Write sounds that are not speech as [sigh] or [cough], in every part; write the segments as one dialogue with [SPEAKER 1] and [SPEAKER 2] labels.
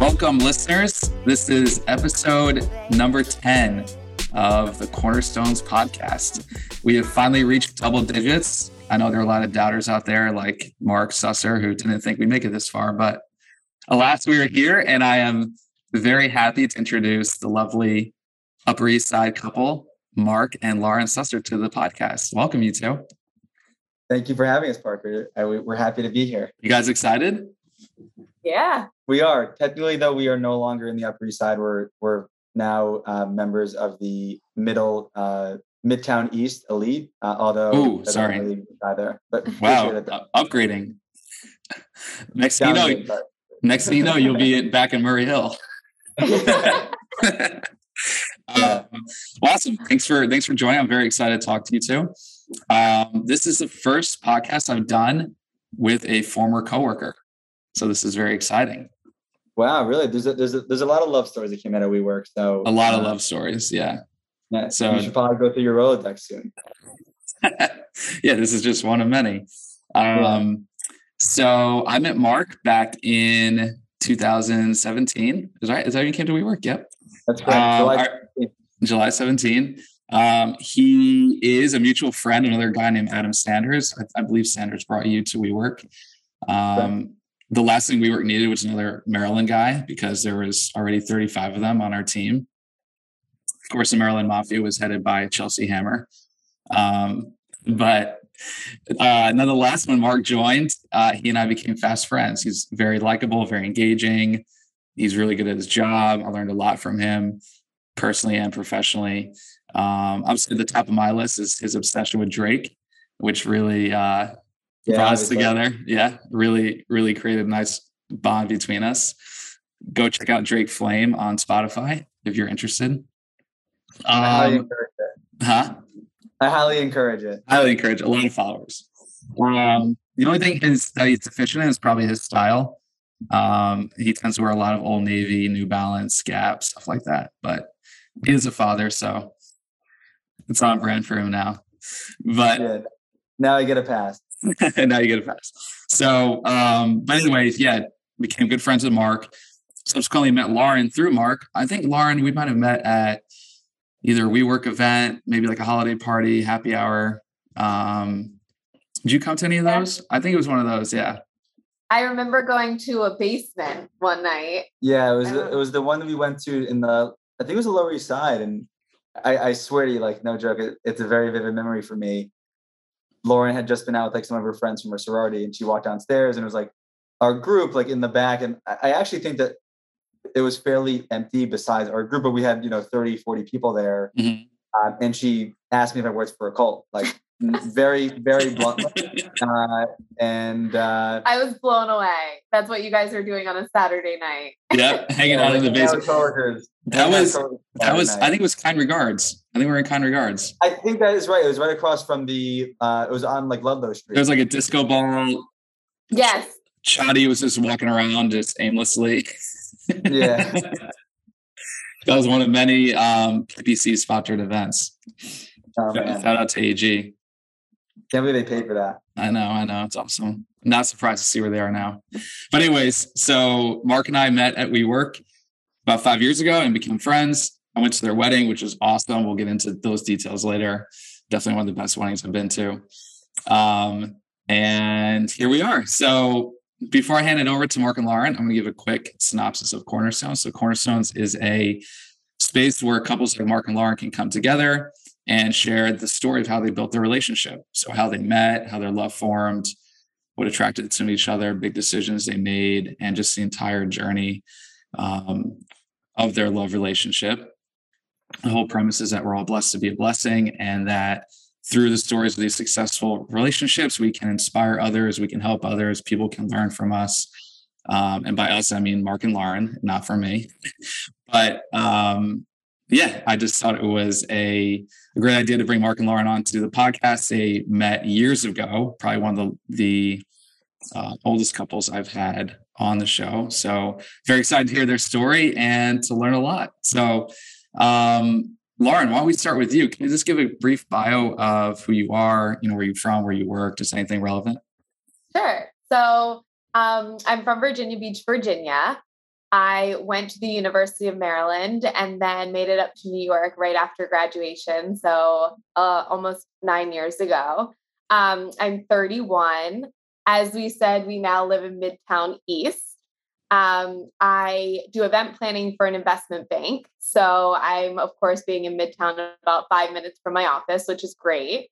[SPEAKER 1] Welcome, listeners. This is episode number 10 of the Cornerstones podcast. We have finally reached double digits. I know there are a lot of doubters out there like Mark Susser who didn't think we'd make it this far, but alas, we are here. And I am very happy to introduce the lovely Upper East Side couple, Mark and Lauren Susser, to the podcast. Welcome, you two.
[SPEAKER 2] Thank you for having us, Parker. We're happy to be here.
[SPEAKER 1] You guys excited?
[SPEAKER 3] Yeah.
[SPEAKER 2] We are. Technically, though, we are no longer in the Upper East Side. We're we're now uh, members of the middle uh, Midtown East elite. Uh, although,
[SPEAKER 1] oh, sorry, really
[SPEAKER 2] either. But [laughs]
[SPEAKER 1] wow, uh, upgrading. [laughs] Next thing you know, but... next thing you know, you'll be [laughs] back in Murray Hill. Uh, awesome. Thanks for thanks for joining. I'm very excited to talk to you too. Um, this is the first podcast I've done with a former coworker, so this is very exciting.
[SPEAKER 2] Wow, really? There's a, there's a, there's a lot of love stories that came out of WeWork. So
[SPEAKER 1] a lot uh, of love stories, yeah.
[SPEAKER 2] Yeah. So you should probably go through your Rolodex soon. [laughs]
[SPEAKER 1] yeah, this is just one of many. Um. So I met Mark back in 2017. Is right? Is that when you came to WeWork? Yep.
[SPEAKER 2] That's correct. Um, July,
[SPEAKER 1] our, July 17. Um, he is a mutual friend, another guy named Adam Sanders. I, I believe Sanders brought you to WeWork. Um, the last thing WeWork needed was another Maryland guy because there was already 35 of them on our team. Of course, the Maryland Mafia was headed by Chelsea Hammer. Um, but uh, nonetheless, when Mark joined, uh, he and I became fast friends. He's very likable, very engaging. He's really good at his job. I learned a lot from him personally and professionally. Um, obviously, the top of my list is his obsession with Drake, which really uh, yeah, brought us together. Yeah, really, really created a nice bond between us. Go check out Drake Flame on Spotify if you're interested. Um,
[SPEAKER 2] I highly um, encourage it.
[SPEAKER 1] Huh?
[SPEAKER 2] I highly encourage it.
[SPEAKER 1] Highly encourage it. A lot of followers. Um, the only thing is that he's deficient in is probably his style. Um, he tends to wear a lot of Old Navy, New Balance, Gap, stuff like that. But he is a father, so it's on brand for him now. But
[SPEAKER 2] now I get a pass. [laughs]
[SPEAKER 1] now you get a pass. So, um, but anyways, yeah, became good friends with Mark. Subsequently met Lauren through Mark. I think Lauren, we might have met at either a WeWork event, maybe like a holiday party, happy hour. Um, did you come to any of those? I think it was one of those. Yeah.
[SPEAKER 3] I remember going to a basement one night.
[SPEAKER 2] Yeah, it was the, it was the one that we went to in the I think it was the Lower East Side, and I, I swear to you, like no joke, it, it's a very vivid memory for me. Lauren had just been out with like some of her friends from her sorority, and she walked downstairs, and it was like our group, like in the back, and I actually think that it was fairly empty besides our group, but we had you know 30, 40 people there, mm-hmm. um, and she asked me if I worked for a cult, like very, very bluntly. [laughs] Uh, and uh,
[SPEAKER 3] I was blown away. That's what you guys are doing on a Saturday night.
[SPEAKER 1] yeah, [laughs] hanging out in the basement. That was that was. I think it was kind regards. I think we are in kind regards.
[SPEAKER 2] I think that is right. It was right across from the. Uh, it was on like Ludlow Street.
[SPEAKER 1] There was like a disco ball.
[SPEAKER 3] Yes.
[SPEAKER 1] Chadi was just walking around just aimlessly. [laughs]
[SPEAKER 2] Yeah.
[SPEAKER 1] that was one of many um, PPC sponsored events. Oh, Shout out to AG.
[SPEAKER 2] Can't believe they paid for that.
[SPEAKER 1] I know, I know. It's awesome. not surprised to see where they are now. But anyways, so Mark and I met at WeWork about five years ago and became friends. I went to their wedding, which was awesome. We'll get into those details later. Definitely one of the best weddings I've been to. Um, and here we are. So before I hand it over to Mark and Lauren, I'm going to give a quick synopsis of Cornerstones. So Cornerstones is a space where couples like Mark and Lauren can come together and shared the story of how they built their relationship. So, how they met, how their love formed, what attracted them to each other, big decisions they made, and just the entire journey um, of their love relationship. The whole premise is that we're all blessed to be a blessing and that through the stories of these successful relationships, we can inspire others, we can help others, people can learn from us. Um, and by us, I mean Mark and Lauren, not for me. [laughs] but um, yeah, I just thought it was a, a, great idea to bring Mark and Lauren on to the podcast. They met years ago, probably one of the, the uh, oldest couples I've had on the show. So very excited to hear their story and to learn a lot. So, um, Lauren, why don't we start with you? Can you just give a brief bio of who you are, you know, where you're from, where you work, just anything relevant?
[SPEAKER 3] Sure. So um, I'm from Virginia Beach, Virginia. I went to the University of Maryland and then made it up to New York right after graduation. So uh, almost nine years ago. Um, I'm 31. As we said, we now live in Midtown East. Um, I do event planning for an investment bank. So I'm, of course, being in Midtown about five minutes from my office, which is great.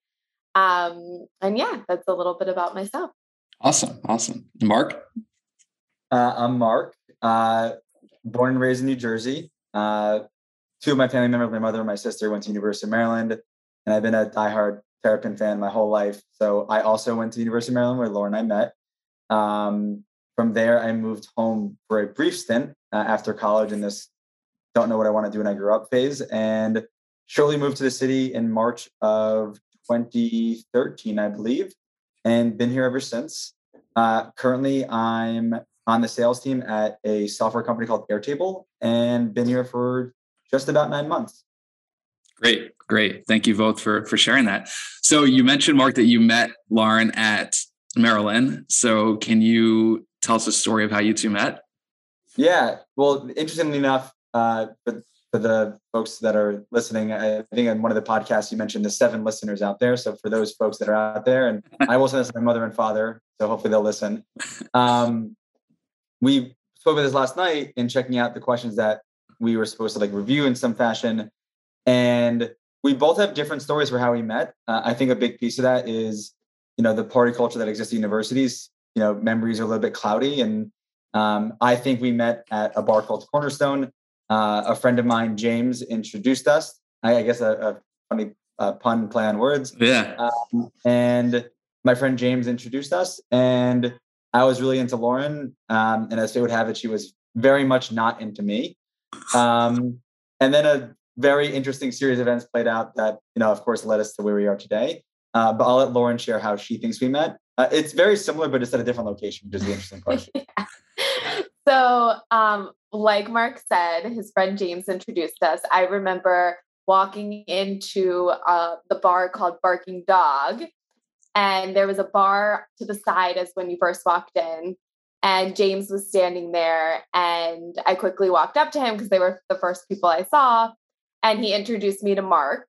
[SPEAKER 3] Um, and yeah, that's a little bit about myself.
[SPEAKER 1] Awesome. Awesome. Mark?
[SPEAKER 2] Uh, I'm Mark, uh, born and raised in New Jersey. Uh, two of my family members, my mother and my sister, went to University of Maryland, and I've been a diehard Terrapin fan my whole life. So I also went to University of Maryland where Lauren and I met. Um, from there, I moved home for a brief stint uh, after college in this don't know what I want to do when I grew up phase, and shortly moved to the city in March of 2013, I believe, and been here ever since. Uh, currently, I'm on the sales team at a software company called Airtable and been here for just about nine months.
[SPEAKER 1] Great, great. Thank you both for for sharing that. So you mentioned Mark that you met Lauren at Maryland. So can you tell us a story of how you two met?
[SPEAKER 2] Yeah. Well, interestingly enough, uh, for, for the folks that are listening, I think in one of the podcasts you mentioned the seven listeners out there. So for those folks that are out there, and [laughs] I will send this to my mother and father, so hopefully they'll listen. Um, we spoke about this last night in checking out the questions that we were supposed to like review in some fashion, and we both have different stories for how we met. Uh, I think a big piece of that is, you know, the party culture that exists at universities. You know, memories are a little bit cloudy, and um, I think we met at a bar called Cornerstone. Uh, a friend of mine, James, introduced us. I, I guess a, a funny uh, pun play on words.
[SPEAKER 1] Yeah.
[SPEAKER 2] Um, and my friend James introduced us, and I was really into Lauren. Um, and as fate would have it, she was very much not into me. Um, and then a very interesting series of events played out that, you know, of course, led us to where we are today. Uh, but I'll let Lauren share how she thinks we met. Uh, it's very similar, but it's at a different location, which is the interesting question. [laughs]
[SPEAKER 3] yeah. So, um, like Mark said, his friend James introduced us. I remember walking into uh, the bar called Barking Dog, and there was a bar to the side as when you first walked in. And James was standing there, and I quickly walked up to him because they were the first people I saw. And he introduced me to Mark.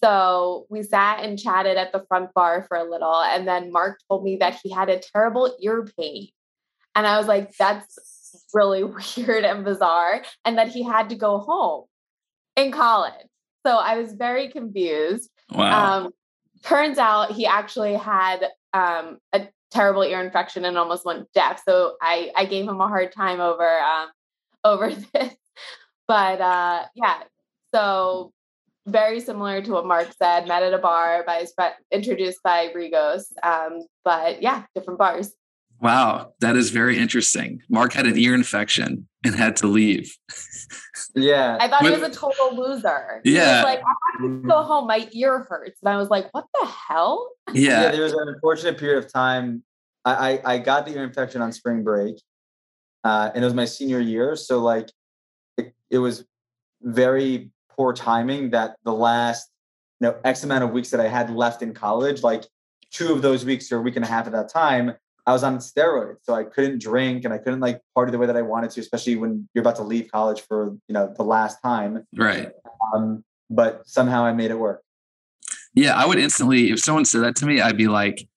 [SPEAKER 3] So we sat and chatted at the front bar for a little. And then Mark told me that he had a terrible ear pain. And I was like, that's really [laughs] weird and bizarre. And that he had to go home in college. So I was very confused.
[SPEAKER 1] Wow.
[SPEAKER 3] Um, turns out he actually had um, a terrible ear infection and almost went deaf. So I, I gave him a hard time over um, [laughs] over this. But uh, yeah, so very similar to what Mark said. Met at a bar by introduced by Rigos. Um, but yeah, different bars.
[SPEAKER 1] Wow, that is very interesting. Mark had an ear infection and had to leave.
[SPEAKER 2] Yeah.
[SPEAKER 3] I thought but, he was a total loser.
[SPEAKER 1] Yeah.
[SPEAKER 3] like, I have to go home. My ear hurts. And I was like, what the hell?
[SPEAKER 1] Yeah.
[SPEAKER 2] yeah there was an unfortunate period of time. I, I, I got the ear infection on spring break. Uh, and it was my senior year. So like it, it was very poor timing that the last you know X amount of weeks that I had left in college, like two of those weeks or a week and a half at that time, I was on steroids. So I couldn't drink and I couldn't like party the way that I wanted to, especially when you're about to leave college for, you know, the last time.
[SPEAKER 1] Right.
[SPEAKER 2] Um, but somehow I made it work.
[SPEAKER 1] Yeah. I would instantly, if someone said that to me, I'd be like,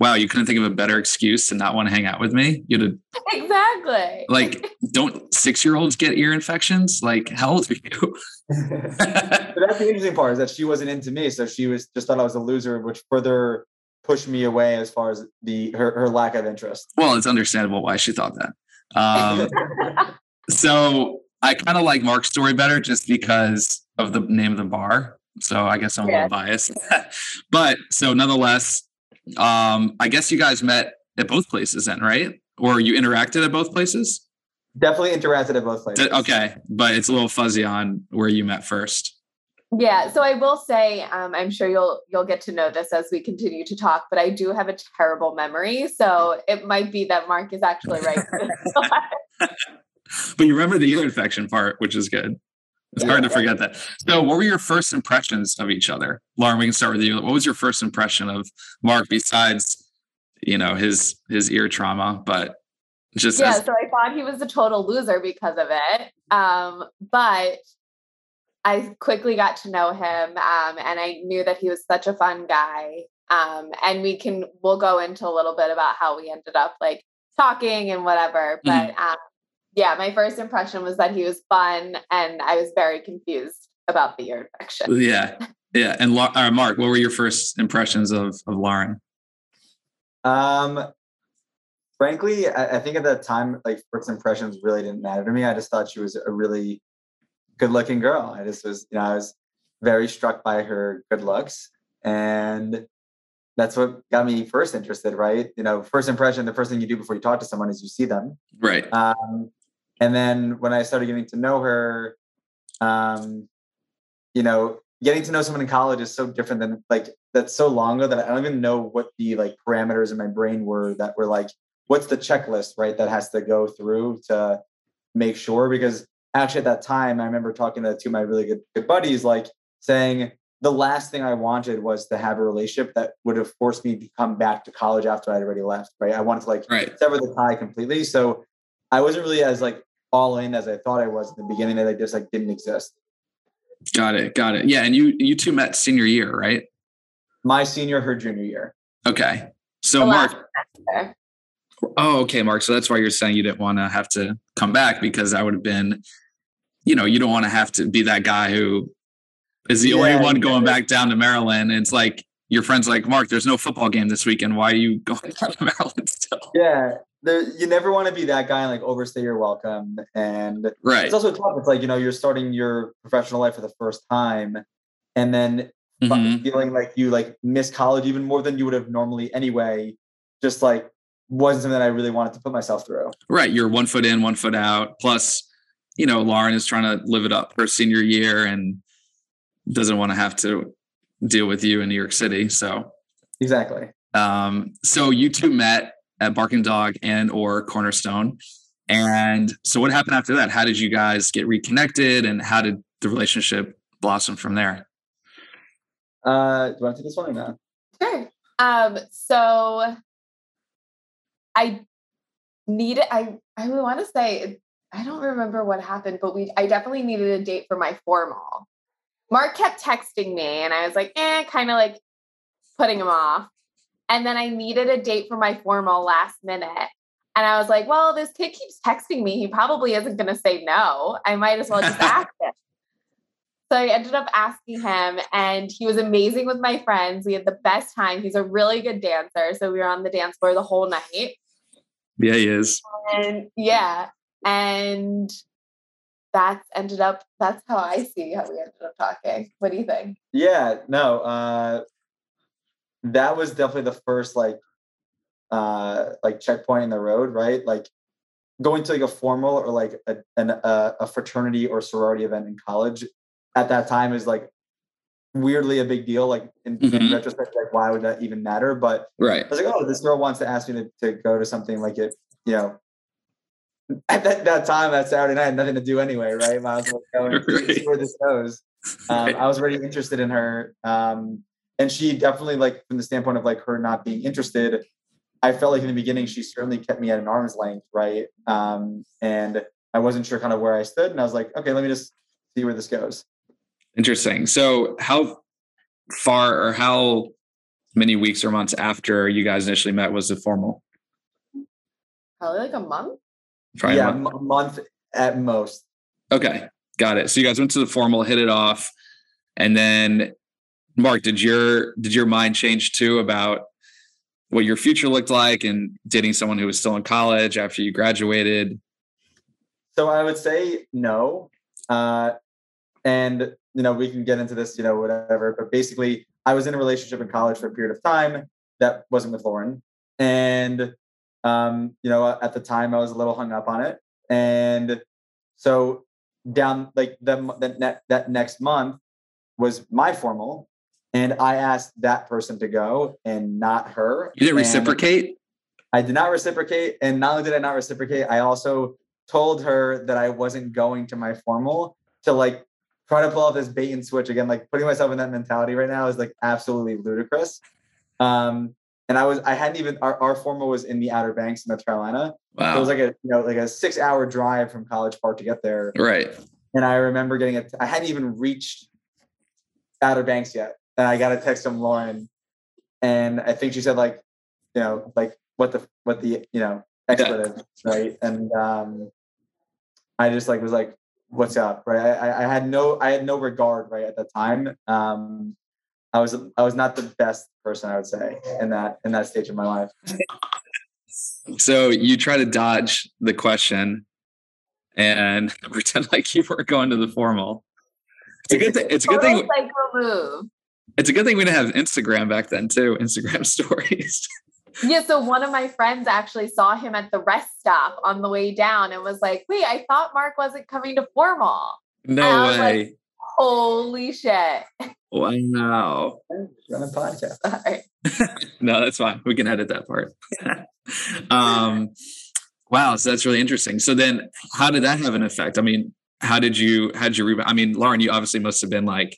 [SPEAKER 1] wow, you couldn't think of a better excuse to not want to hang out with me. You'd have, [laughs]
[SPEAKER 3] exactly
[SPEAKER 1] like, don't six year olds get ear infections? Like, how old are you? [laughs] [laughs]
[SPEAKER 2] but that's the interesting part is that she wasn't into me. So she was just thought I was a loser, which further pushed me away as far as the her, her lack of interest.
[SPEAKER 1] Well, it's understandable why she thought that. Um, [laughs] so I kind of like Mark's story better just because of the name of the bar. So I guess I'm yeah. a little biased. [laughs] but so nonetheless, um, I guess you guys met at both places then, right? Or you interacted at both places?
[SPEAKER 2] Definitely interacted at both places.
[SPEAKER 1] Okay. But it's a little fuzzy on where you met first.
[SPEAKER 3] Yeah, so I will say, um, I'm sure you'll you'll get to know this as we continue to talk, but I do have a terrible memory, so it might be that Mark is [laughs] actually right.
[SPEAKER 1] but you remember the ear infection part, which is good. It's yeah, hard to forget that. So, what were your first impressions of each other, Lauren? We can start with you. What was your first impression of Mark, besides, you know, his his ear trauma? But Just
[SPEAKER 3] yeah,
[SPEAKER 1] as,
[SPEAKER 3] so I thought he was a total loser because of it. Um, but I quickly got to know him, um, and I knew that he was such a fun guy. Um, and we can we'll go into a little bit about how we ended up like talking and whatever. But um, yeah, my first impression was that he was fun, and I was very confused about the ear infection.
[SPEAKER 1] yeah, yeah. And Lau- uh, Mark, what were your first impressions of of Lauren?
[SPEAKER 2] Um, frankly, I, I think at that time, like first impressions really didn't matter to me. I just thought she was a really good-looking girl. I just was, you know, I was very struck by her good looks, and that's what got me first interested. Right, you know, first impression. The first thing you do before you talk to someone is you see them.
[SPEAKER 1] Right.
[SPEAKER 2] Um, and then when I started getting to know her, um, you know, getting to know someone in college is so different than like that's so long ago that I don't even know what the like parameters in my brain were that were like, what's the checklist, right? That has to go through to make sure. Because actually at that time, I remember talking to two of my really good good buddies, like saying the last thing I wanted was to have a relationship that would have forced me to come back to college after I'd already left. Right. I wanted to like
[SPEAKER 1] Right.
[SPEAKER 2] sever the tie completely. So I wasn't really as like all in as I thought I was in the beginning. That like just like didn't exist.
[SPEAKER 1] Got it. Got it. Yeah. And you you two met senior year, right?
[SPEAKER 2] My senior, her junior year.
[SPEAKER 1] Okay. So Mark.
[SPEAKER 3] semester.
[SPEAKER 1] Oh, okay, Mark. So that's why you're saying you didn't want to have to come back because that would have been, you know, you don't want to have to be that guy who is the only one going back down to Maryland. And it's like your friend's like, Mark, there's no football game this weekend. Why are you [laughs] going down to Maryland still?
[SPEAKER 2] Yeah. There, you never want to be that guy and like overstay your welcome. And
[SPEAKER 1] Right.
[SPEAKER 2] it's also tough. It's like, you know, you're starting your professional life for the first time and then
[SPEAKER 1] Mhm.
[SPEAKER 2] feeling like you like miss college even more than you would have normally anyway. Just like wasn't something that I really wanted to put myself through.
[SPEAKER 1] Right. You're one foot in, one foot out. Plus, you know, Lauren is trying to live it up her senior year and doesn't want to have to deal with you in New York City. So
[SPEAKER 2] Exactly.
[SPEAKER 1] Um, so you two met at Barking Dog and or Cornerstone. And so what happened after that? How did you guys get reconnected and how did the relationship blossom from there?
[SPEAKER 2] Uh, do you want to take this one or not?
[SPEAKER 3] Sure. Um, so I needed I I want to say I don't remember what happened, but we I definitely needed a date for my formal. Mark kept texting me and I was like, eh, kind of like putting him off. And then I needed a date for my formal last minute. And I was like, well, this kid keeps texting me. He probably isn't going to say no. I might as well just ask him. So I ended up asking him, and he was amazing with my friends. We had the best time. He's a really good dancer. So we were on the dance floor the whole night.
[SPEAKER 1] Yeah, he is.
[SPEAKER 3] And yeah. And that's ended up, that's how I see how we ended up talking. What do you think?
[SPEAKER 2] Yeah, no. Uh, that was definitely the first like uh like checkpoint in the road, right? Like going to like a formal or like a an, a, a fraternity or sorority event in college at that time is like weirdly a big deal. Like in, in
[SPEAKER 1] Mhm.
[SPEAKER 2] retrospect, like why would that even matter? But
[SPEAKER 1] Right.
[SPEAKER 2] I was like, oh, this girl wants to ask me to, to go to something like it, you know. [laughs] At that, that time, that Saturday night, I had nothing to do anyway, right? Might as well go and [laughs] see- see where this goes. Um,
[SPEAKER 1] Right.
[SPEAKER 2] I was already interested in her, um, and she definitely, like, from the standpoint of like her not being interested, I felt like in the beginning she certainly kept me at an arm's length, right? Um, and I wasn't sure kind of where I stood, and I was like, okay, let me just see where this goes.
[SPEAKER 1] Interesting. So how far or how many weeks or months after you guys initially met was the formal?
[SPEAKER 3] Probably like a month.
[SPEAKER 1] Probably a
[SPEAKER 2] yeah,
[SPEAKER 1] month?
[SPEAKER 2] a month at most.
[SPEAKER 1] Okay, got it. So you guys went to the formal, hit it off, and then Mark, did your did your mind change too about what your future looked like and dating someone who was still in college after you graduated?
[SPEAKER 2] So I would say no. Uh, and you know, we can get into this, you know, whatever. But basically, I was in a relationship in college for a period of time that wasn't with Lauren, and um, you know, at the time, I was a little hung up on it, and so down like the, the ne- that next month was my formal, and I asked that person to go and not her.
[SPEAKER 1] You didn't
[SPEAKER 2] And-
[SPEAKER 1] reciprocate?
[SPEAKER 2] I did not reciprocate. And not only did I not reciprocate, I also told her that I wasn't going to my formal to like try to pull off this bait and switch again. Like putting myself in that mentality right now is like absolutely ludicrous. Um, and I was I hadn't even our, our formal was in the Outer Banks, North Carolina.
[SPEAKER 1] Wow.
[SPEAKER 2] So it was like a you know like a six hour drive from College Park to get there.
[SPEAKER 1] right.
[SPEAKER 2] And I remember getting it. I hadn't even reached Outer Banks yet, and I got a text from Lauren, and I think she said like, you know, like what the what the you know expletive, right? And um, I just like was like, what's up, right? I, I- I had no I had no regard right at the time. Um, I was I was not the best person I would say in that in that stage of my life.
[SPEAKER 1] So you try to dodge the question and [laughs] pretend like you were going to the formal. It's a good thing. It's a good thing.
[SPEAKER 3] psycho move.
[SPEAKER 1] It's a good thing we didn't have Instagram back then too. Instagram [laughs] stories.
[SPEAKER 3] Yeah, so one of my friends actually saw him at the rest stop on the way down and was like, "Wait, I thought Mark wasn't coming to formal."
[SPEAKER 1] No
[SPEAKER 3] I was like-
[SPEAKER 1] way.
[SPEAKER 3] Holy shit!
[SPEAKER 1] wow.
[SPEAKER 2] Run a podcast. [laughs]
[SPEAKER 3] Sorry. [laughs]
[SPEAKER 1] No, that's fine. We can edit that part. [laughs] um, wow, so that's really interesting. So then, how did that have an effect? I mean, how did you how did you rebound? I mean, Lauren, you obviously must have been like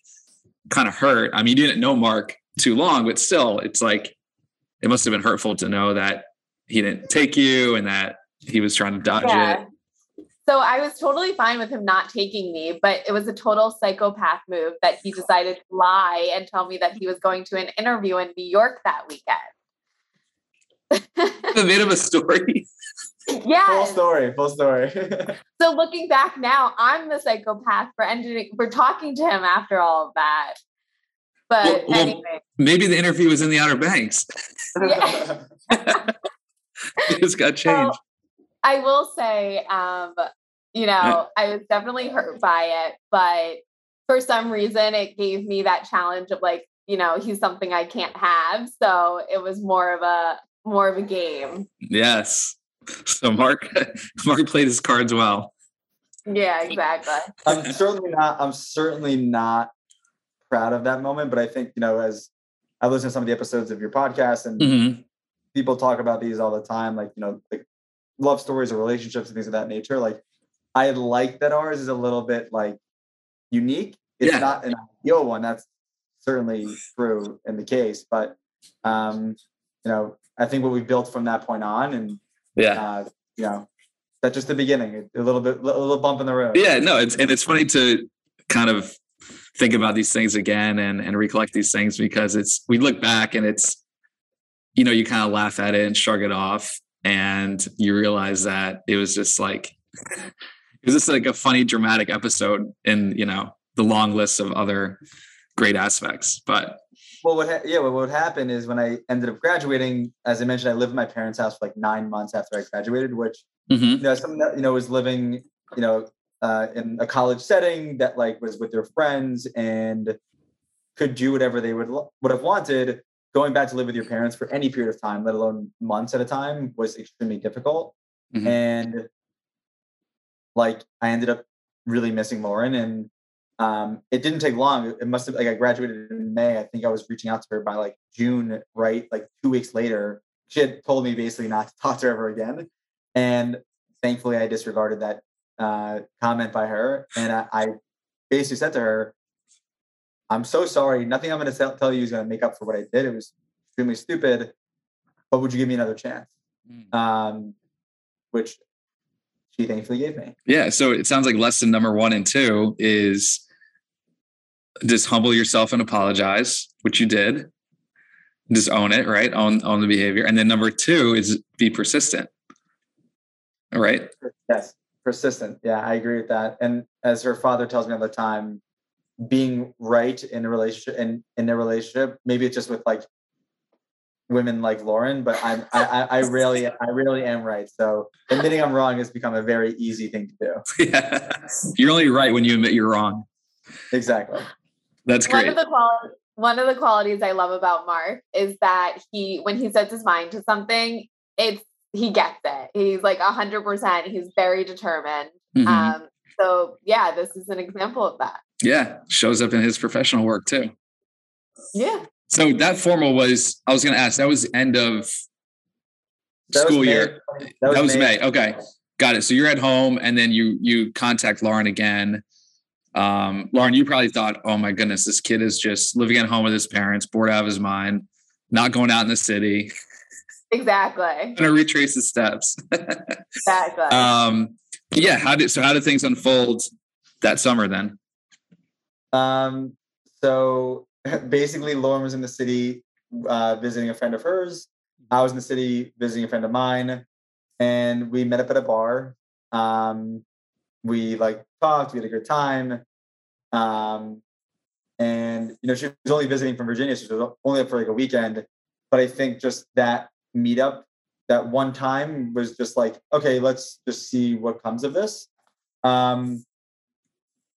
[SPEAKER 1] kind of hurt. I mean, you didn't know Mark too long, but still, it's like it must have been hurtful to know that he didn't take you and that he was trying to dodge
[SPEAKER 3] Yeah.
[SPEAKER 1] it.
[SPEAKER 3] So I was totally fine with him not taking me, but it was a total psychopath move that he decided to lie and tell me that he was going to an interview in New York that weekend.
[SPEAKER 1] I made of a [laughs] story.
[SPEAKER 2] Yeah.
[SPEAKER 3] Full
[SPEAKER 2] story. Full story. [laughs]
[SPEAKER 3] So looking back now, I'm the psychopath for ending for talking to him after all of that. But
[SPEAKER 1] Well- well,
[SPEAKER 3] anyway,
[SPEAKER 1] Maybe the interview was in the Outer Banks. [laughs]
[SPEAKER 3] Yeah.
[SPEAKER 1] it just got changed.
[SPEAKER 3] I will say, um, you know, I was definitely hurt by it, but for some reason it gave me that challenge of like, you know, he's something I can't have. So it was more of a more of a game.
[SPEAKER 1] Yes. So Mark [laughs] Mark played his cards well.
[SPEAKER 3] Yeah, exactly.
[SPEAKER 2] I'm certainly not. I'm certainly not proud of that moment. But I think you know, as I listen to some of the episodes of your podcast, and
[SPEAKER 1] Mhm.
[SPEAKER 2] people talk about these all the time, like you know, like love stories or relationships and things of that nature. Like I like that ours is a little bit like unique. It's
[SPEAKER 1] Yeah.
[SPEAKER 2] not an ideal one. That's certainly true in the case, but um, you know, I think what we built from that point on, and
[SPEAKER 1] Yeah.
[SPEAKER 2] uh, you know, that's just the beginning. A little bit, a little bump in the road.
[SPEAKER 1] Yeah, no, it's and it's funny to kind of think about these things again and and recollect these things because it's we look back and it's you know, you kind of laugh at it and shrug it off and you realize that it was just like it was just like a funny dramatic episode in, you know, the long list of other great aspects. But
[SPEAKER 2] Well, what ha- yeah, what would happen is when I ended up graduating, as I mentioned, I lived in my parents' house for like nine months after I graduated, which
[SPEAKER 1] mhm,
[SPEAKER 2] you know, someone that you know was living, you know, uh, in a college setting that like was with their friends and could do whatever they would would have wanted. Going back to live with your parents for any period of time, let alone months at a time, was extremely difficult.
[SPEAKER 1] Mhm.
[SPEAKER 2] And like I ended up really missing Lauren, and um, it didn't take long. It must have like I graduated in May. I think I was reaching out to her by like June, right? Like two weeks later, she had told me basically not to talk to her ever again. And thankfully, I disregarded that uh, comment by her, and I, I basically said to her, "I'm so sorry. Nothing I'm going to tell you is going to make up for what I did. It was extremely stupid. But would you give me another chance?"
[SPEAKER 1] Mm.
[SPEAKER 2] Um, which she thankfully gave me.
[SPEAKER 1] Yeah. So it sounds like lesson number one and two is just humble yourself and apologize, which you did. Just own it, right? Own own the behavior. And then number two is be persistent. All right.
[SPEAKER 2] Yes, persistent. Yeah, I agree with that. And as her father tells me all the time, being right in a relationship and in, a relationship, maybe it's just with like women like Lauren, but I'm I, I, I really I really am right. So admitting I'm wrong has become a very easy thing to do. [laughs]
[SPEAKER 1] Yeah. You're only right when you admit you're wrong.
[SPEAKER 2] Exactly.
[SPEAKER 1] That's
[SPEAKER 3] One
[SPEAKER 1] great.
[SPEAKER 3] of the qual- one of the qualities I love about Mark is that he when he sets his mind to something, it's he gets it. He's like hundred percent. He's very determined.
[SPEAKER 1] Mhm.
[SPEAKER 3] Um, so yeah, this is an example of that.
[SPEAKER 1] yeah. Shows up in his professional work too.
[SPEAKER 3] Yeah.
[SPEAKER 1] So that formal was, I was going to ask, that was end of
[SPEAKER 2] That
[SPEAKER 1] school year.
[SPEAKER 2] That was,
[SPEAKER 1] May. Okay. Got it. So you're at home and then you you contact Lauren again. Um, Lauren, you probably thought, oh my goodness, this kid is just living at home with his parents, bored out of his mind. not going out in the city.
[SPEAKER 3] Exactly.
[SPEAKER 1] Gonna retrace the steps. [laughs]
[SPEAKER 3] exactly.
[SPEAKER 1] Um, yeah. How did so? How did things unfold that summer then?
[SPEAKER 2] Um, so [laughs] basically, Lauren was in the city uh, visiting a friend of hers. I was in the city visiting a friend of mine, and we met up at a bar. Um, we like talked. We had a good time. Um, and you know, she was only visiting from Virginia, so she was only up for like a weekend. But I think just that meetup, that one time, was just like, okay, let's just see what comes of this. Um,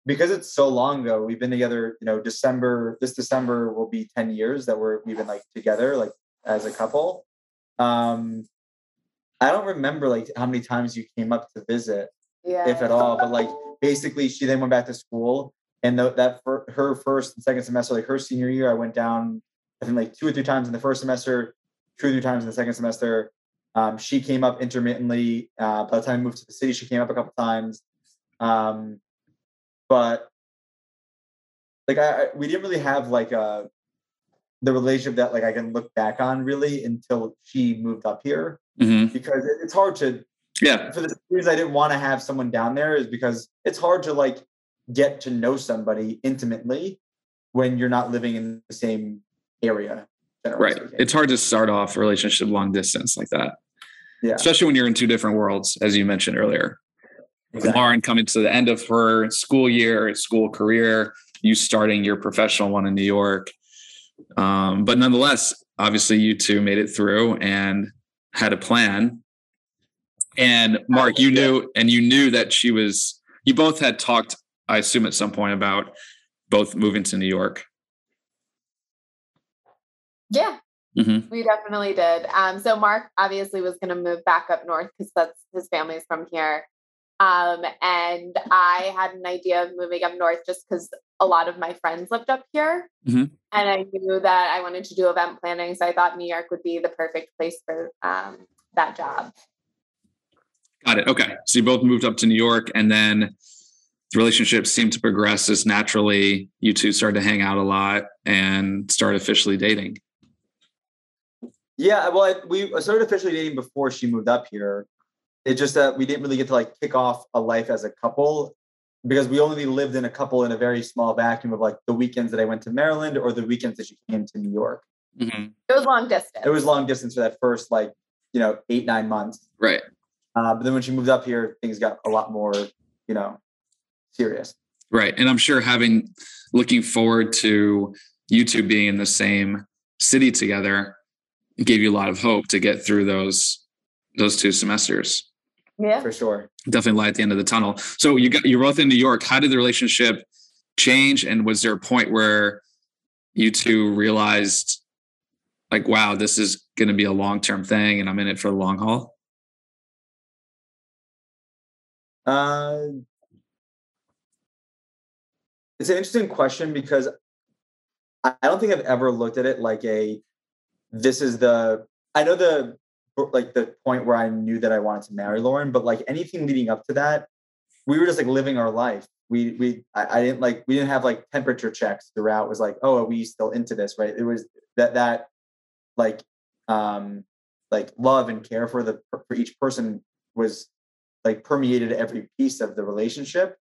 [SPEAKER 2] because it's so long ago, we've been together, you know, December, this December will be 10 years that we're we've been like together, like as a couple. Um I don't remember like how many times you came up to visit,
[SPEAKER 3] yeah.
[SPEAKER 2] if at all, but like basically she then went back to school and the, that for her first and second semester, like her senior year, I went down, I think like two or three times in the first semester, two or three times in the second semester. Um, she came up intermittently. Uh, by the time I moved to the city, she came up a couple times. Um, but like I, I we didn't really have like a the relationship that like I can look back on really until she moved up here
[SPEAKER 1] Mhm.
[SPEAKER 2] because it- it's hard to
[SPEAKER 1] Yeah.
[SPEAKER 2] for the reason I didn't want to have someone down there is because it's hard to like get to know somebody intimately when you're not living in the same area.
[SPEAKER 1] Right. It's hard to start off a relationship long distance like that,
[SPEAKER 2] yeah,
[SPEAKER 1] especially when you're in two different worlds, as you mentioned earlier.
[SPEAKER 2] exactly.
[SPEAKER 1] Lauren coming to the end of her school year, school career, you starting your professional one in New York. Um, but nonetheless, obviously, you two made it through and had a plan. And Mark, you knew, and you knew that she was. You both had talked, I assume, at some point about both moving to New York.
[SPEAKER 3] Yeah.
[SPEAKER 1] Mhm.
[SPEAKER 3] We definitely did. Um, so Mark obviously was going to move back up north because that's his family's from here. Um, and I had an idea of moving up north just because a lot of my friends lived up here,
[SPEAKER 1] Mhm.
[SPEAKER 3] and I knew that I wanted to do event planning, so I thought New York would be the perfect place for um, that job.
[SPEAKER 1] Got it. Okay. So you both moved up to New York and then the relationship seemed to progress as naturally. You two started to hang out a lot and start officially dating.
[SPEAKER 2] Yeah, well, I, we started officially dating before she moved up here. It just that we didn't really get to like kick off a life as a couple because we only lived in a couple in a very small vacuum of like the weekends that I went to Maryland or the weekends that she came to New York.
[SPEAKER 3] It was long distance.
[SPEAKER 2] It was long distance for that first like you know eight nine months.
[SPEAKER 1] Right.
[SPEAKER 2] Uh, but then when she moved up here, things got a lot more you know serious.
[SPEAKER 1] Right. And I'm sure having looking forward to you two being in the same city together gave you a lot of hope to get through those those two semesters.
[SPEAKER 3] yeah.
[SPEAKER 2] for sure.
[SPEAKER 1] Definitely light at the end of the tunnel. So you got you're both in New York. How did the relationship change? And was there a point where you two realized like, wow, this is gonna be a long-term thing and I'm in it for the long haul?
[SPEAKER 2] Uh, it's an interesting question because I I don't think I've ever looked at it like a this is the I know the like the point where I knew that I wanted to marry Lauren, but like anything leading up to that, we were just like living our life. We we I, I didn't like we didn't have like temperature checks throughout. It was like, oh, are we still into this? Right. It was that that like um like love and care for the for each person was like permeated every piece of the relationship.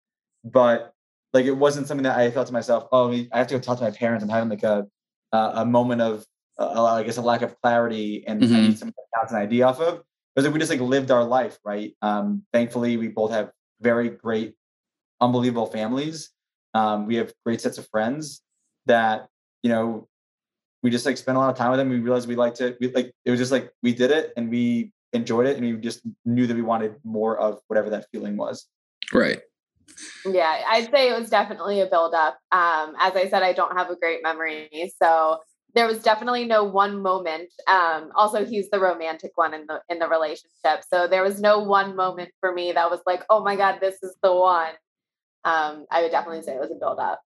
[SPEAKER 2] But like it wasn't something that I thought to myself, oh, I have to go talk to my parents. I'm having like a a moment of uh, I guess a lack of clarity and I
[SPEAKER 1] Mhm.
[SPEAKER 2] need something to bounce an idea off of. Because we just like lived our life, right? Um, thankfully, we both have very great, unbelievable families. Um, we have great sets of friends that you know we just like spent a lot of time with them. We realized we liked it. We like it was just like we did it and we enjoyed it and we just knew that we wanted more of whatever that feeling was.
[SPEAKER 1] Right.
[SPEAKER 3] Yeah, I'd say it was definitely a buildup. Um, as I said, I don't have a great memory, so there was definitely no one moment. Um, also, he's the romantic one in the in the relationship, so there was no one moment for me that was like, "Oh my god, this is the one." Um, I would definitely say it was a build up.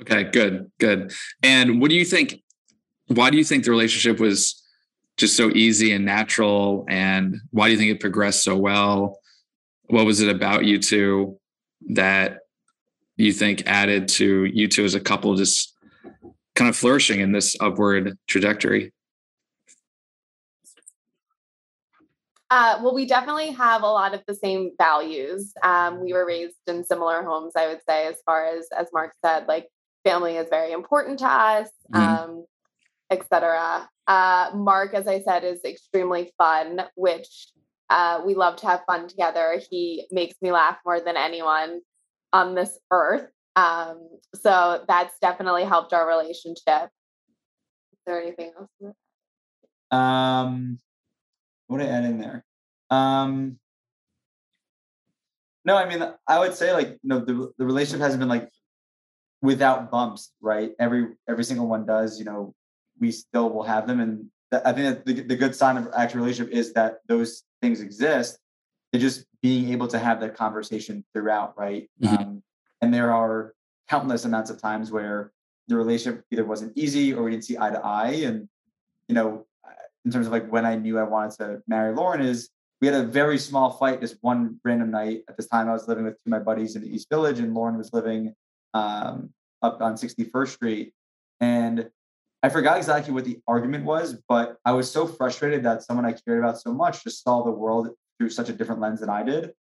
[SPEAKER 1] Okay, good, good. And what do you think? Why do you think the relationship was just so easy and natural? And why do you think it progressed so well? What was it about you two that you think added to you two as a couple just kind of flourishing in this upward trajectory?
[SPEAKER 3] Uh, well, we definitely have a lot of the same values. Um, we were raised in similar homes, I would say, as far as as Mark said, like family is very important to us, mm-hmm. Um, et mm-hmm. Uh, Mark, as I said, is extremely fun, which uh, we love to have fun together. He makes me laugh more than anyone on this earth. Um, so that's definitely helped our relationship. Is there anything else?
[SPEAKER 2] Um, what did I add in there? Um, no, I mean, I would say like, you know, the, the relationship hasn't been like without bumps, right? Every, every single one does, you know, we still will have them. And I think that the, the good sign of actual relationship is that those things exist. They're just being able to have that conversation throughout, right? Mm-hmm. Um, and there are countless amounts of times where the relationship either wasn't easy or we didn't see eye to eye. And, you know, in terms of like when I knew I wanted to marry Lauren is we had a very small fight this one random night. At this time, I was living with two of my buddies in the East Village, and Lauren was living um, up on 61st Street. And I forgot exactly what the argument was, but I was so frustrated that someone I cared about so much just saw the world through such a different lens than I did.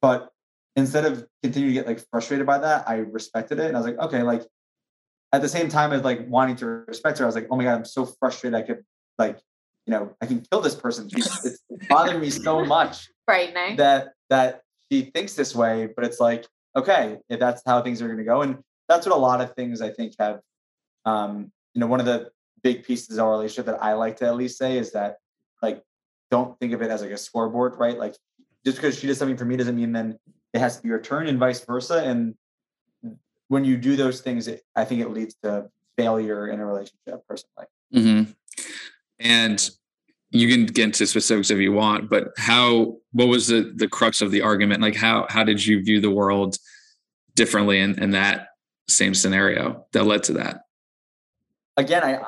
[SPEAKER 2] But instead of continuing to get like frustrated by that, I respected it. And I was like, okay, like at the same time as like wanting to respect her, I was like, oh my God, I'm so frustrated. I could like you know, I can kill this person. It's, bothering me so much.
[SPEAKER 3] Frightening.
[SPEAKER 2] That that she thinks this way, but it's like, okay, if that's how things are going to go, and that's what a lot of things I think have. Um, you know, one of the big pieces of our relationship that I like to at least say is that, like, don't think of it as like a scoreboard, right? Like, just because she does something for me doesn't mean then it has to be returned, and vice versa. And when you do those things, it, I think it leads to failure in a relationship, personally.
[SPEAKER 1] Mm-hmm. And you can get into specifics if you want, but how what was the the crux of the argument? Like how how did you view the world differently in, in that same scenario that led to that?
[SPEAKER 2] Again, I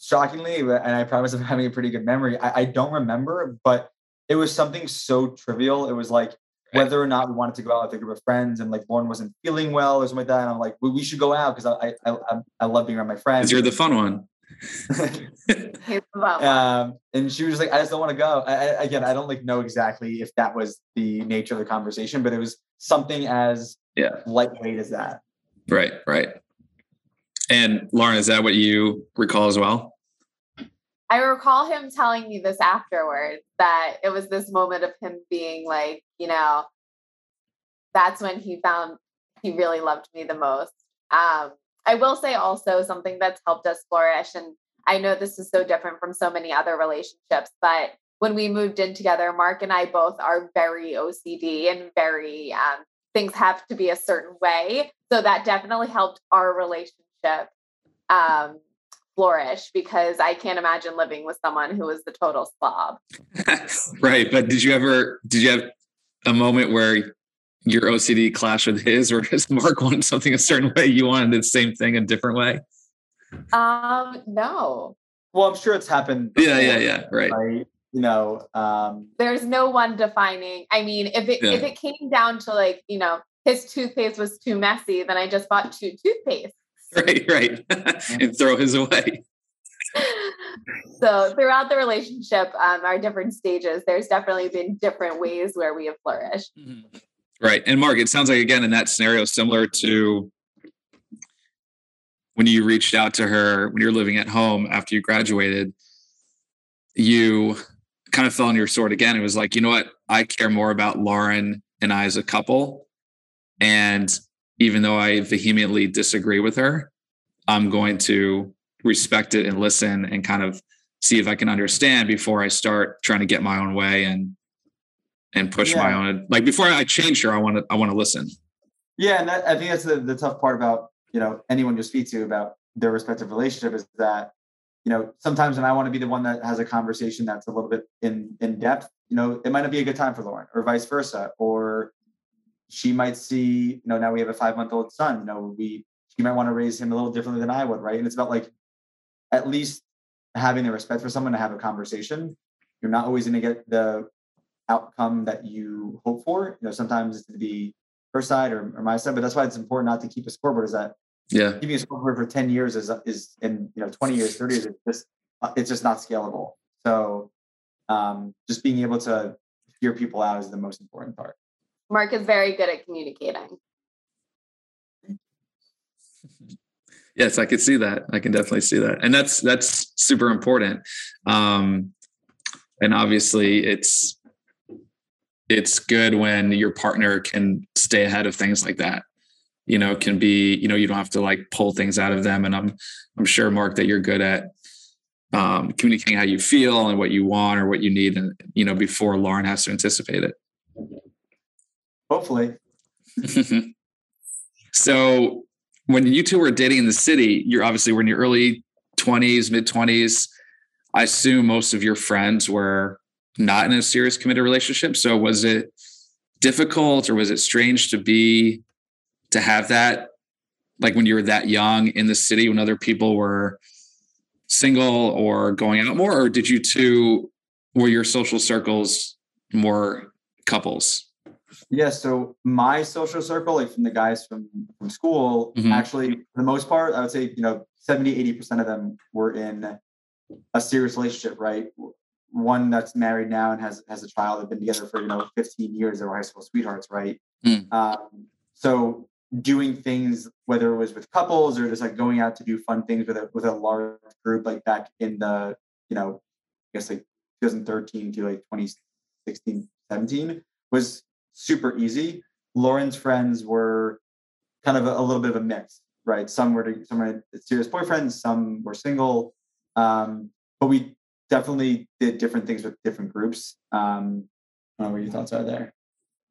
[SPEAKER 2] shockingly, and I promise I'm having a pretty good memory. I, I don't remember, but it was something so trivial. It was like whether or not we wanted to go out with a group of friends, and like Lauren wasn't feeling well or something like that. And I'm like, well, we should go out because I, I I I love being around my friends.
[SPEAKER 1] You're the fun one. [laughs]
[SPEAKER 2] um, and she was just like, I just don't want to go. I, I, again, I don't like know exactly if that was the nature of the conversation, but it was something as
[SPEAKER 1] yeah
[SPEAKER 2] lightweight as that.
[SPEAKER 1] Right, right. And Lauren, is that what you recall as well?
[SPEAKER 3] I recall him telling me this afterwards that it was this moment of him being like, you know, that's when he found he really loved me the most. Um, I will say also something that's helped us flourish. And I know this is so different from so many other relationships, but when we moved in together, Mark and I both are very OCD and very, um, things have to be a certain way. So that definitely helped our relationship um, flourish because I can't imagine living with someone who is the total slob. [laughs]
[SPEAKER 1] right. But did you ever, did you have a moment where your OCD clash with his, or his [laughs] Mark wanted something a certain way? You wanted the same thing a different way?
[SPEAKER 3] Um, no.
[SPEAKER 2] Well, I'm sure it's happened.
[SPEAKER 1] Before, yeah, yeah, yeah. Right.
[SPEAKER 2] right. You know, um,
[SPEAKER 3] there's no one defining. I mean, if it yeah. if it came down to like, you know, his toothpaste was too messy, then I just bought two toothpaste. [laughs]
[SPEAKER 1] Right, right. and throw his away.
[SPEAKER 3] so throughout the relationship, um, our different stages, there's definitely been different ways where we have flourished. Mm-hmm.
[SPEAKER 1] Right. And Mark, it sounds like again in that scenario similar to when you reached out to her when you're living at home after you graduated, you kind of fell on your sword again. It was like, you know what? I care more about Lauren and I as a couple. And even though I vehemently disagree with her, I'm going to respect it and listen and kind of see if I can understand before I start trying to get my own way and and push yeah. my own like before I change her, I want to I want to listen.
[SPEAKER 2] Yeah, and that, I think that's the, the tough part about you know anyone you speak to about their respective relationship is that you know sometimes when I want to be the one that has a conversation that's a little bit in in depth, you know, it might not be a good time for Lauren, or vice versa, or she might see you know now we have a five month old son, you know, we she might want to raise him a little differently than I would, right? And it's about like at least having the respect for someone to have a conversation. You're not always going to get the outcome that you hope for. You know, sometimes it's to be her side or, or my side, but that's why it's important not to keep a scoreboard. Is that
[SPEAKER 1] yeah,
[SPEAKER 2] keeping a scoreboard for ten years is is in you know twenty years, thirty years, it's just it's just not scalable. So um, just being able to hear people out is the most important part.
[SPEAKER 3] Mark is very good at communicating. [laughs]
[SPEAKER 1] Yes, I could see that. I can definitely see that. And that's that's super important. Um and obviously it's it's good when your partner can stay ahead of things like that. You know, can be, you know, you don't have to like pull things out of them. And I'm I'm sure, Mark, that you're good at um, communicating how you feel and what you want or what you need, and you know, before Lauren has to anticipate it.
[SPEAKER 2] Hopefully. [laughs]
[SPEAKER 1] so when you two were dating in the city, you're obviously were in your early 20s, mid 20s. I assume most of your friends were not in a serious committed relationship. So was it difficult or was it strange to be to have that like when you were that young in the city when other people were single or going out more or did you two were your social circles more couples
[SPEAKER 2] yeah so my social circle like from the guys from from school mm-hmm. actually for the most part i would say you know 70 80% of them were in a serious relationship right one that's married now and has has a child they've been together for you know 15 years they were high school sweethearts right mm. um, so doing things, whether it was with couples or just like going out to do fun things with a with a large group, like back in the, you know, I guess like 2013 to like 2016, 17 was super easy. Lauren's friends were kind of a, a little bit of a mix, right? Some were some were serious boyfriends, some were single. Um, but we definitely did different things with different groups. Um, I don't know what your thoughts are there.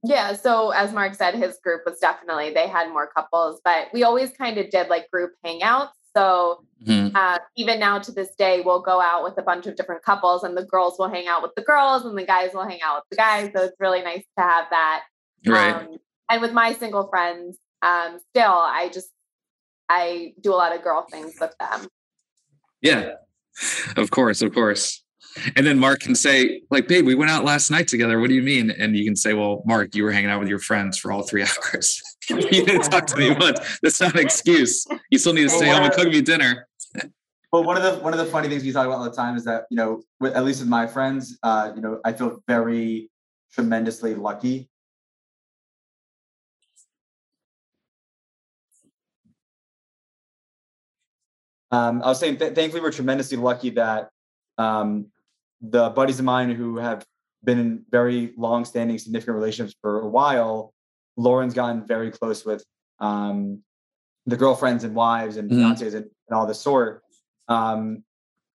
[SPEAKER 3] Yeah. So as Mark said, his group was definitely they had more couples, but we always kind of did like group hangouts. So mm-hmm. uh, even now to this day, we'll go out with a bunch of different couples, and the girls will hang out with the girls, and the guys will hang out with the guys. So it's really nice to have that.
[SPEAKER 1] Right. Um,
[SPEAKER 3] and with my single friends, um, still, I just I do a lot of girl things with them.
[SPEAKER 1] Yeah, of course, of course. And then Mark can say, like, babe, we went out last night together. What do you mean? And you can say, well, Mark, you were hanging out with your friends for all three [laughs] hours. [laughs] you didn't talk to me once. That's not an excuse. You still need to stay home and cook me dinner. [laughs]
[SPEAKER 2] But one of the one of the funny things we talk about all the time is that you know, with, at least with my friends, uh, you know, I feel very tremendously lucky. Um, I was saying, th- thankfully, we're tremendously lucky that um, the buddies of mine who have been in very long-standing, significant relationships for a while, Lauren's gotten very close with um, the girlfriends and wives and mm-hmm. fiancés and, and, all this sort. Um,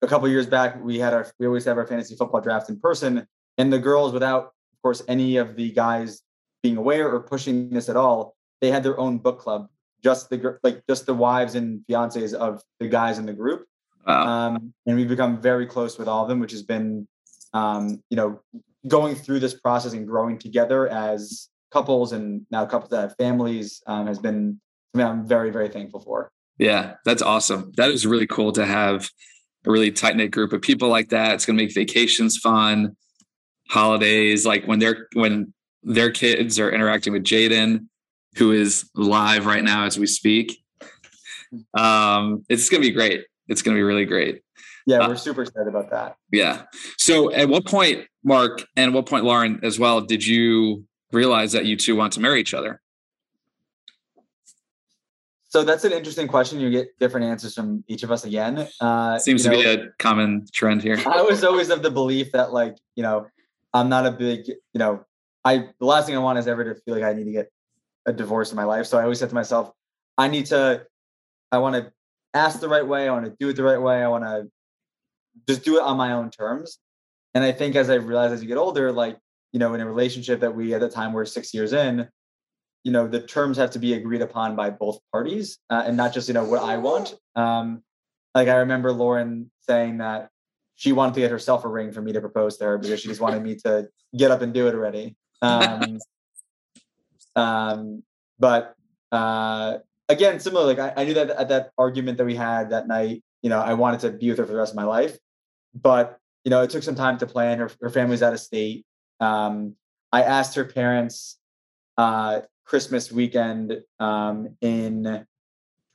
[SPEAKER 2] a couple years back, we had our we always have our fantasy football draft in person, and the girls, without of course any of the guys being aware or pushing this at all, they had their own book club, just the like just the wives and fiancés of the guys in the group, Wow. Um, and we've become very close with all of them, which has been, um, you know, going through this process and growing together as couples and now couples that have families um, has been something I'm very, very thankful for.
[SPEAKER 1] Yeah, that's awesome. That is really cool to have a really tight knit group of people like that. It's going to make vacations fun, holidays, like when they're when their kids are interacting with Jayden, who is live right now as we speak. Um, it's going to be great it's going to be really great.
[SPEAKER 2] Yeah, uh, we're uh, super excited about that.
[SPEAKER 1] Yeah. So, at what point, Mark, and what point, Lauren, as well, did you realize that you two want to marry each other?
[SPEAKER 2] So that's an interesting question. You get different answers from each of us again.
[SPEAKER 1] Uh, Seems to know, be a common trend here.
[SPEAKER 2] I was always of the belief that, like, you know, I'm not a big, you know, I the last thing I want is ever to feel like I need to get a divorce in my life. So I always said to myself, I need to, I want to ask the right way. I want to do it the right way. I want to just do it on my own terms. And I think as I realized as you get older, like, you know, in a relationship that we at the time were six years in, you know, the terms have to be agreed upon by both parties uh, and not just, you know, what I want. Um, like I remember Lauren saying that she wanted to get herself a ring for me to propose to her because she just wanted me to get up and do it already. Um, um, but uh, again, similar. Like I, I knew that at that argument that we had that night, you know, I wanted to be with her for the rest of my life. But you know, it took some time to plan. Her her family's out of state. Um, I asked her parents uh, Christmas weekend um, in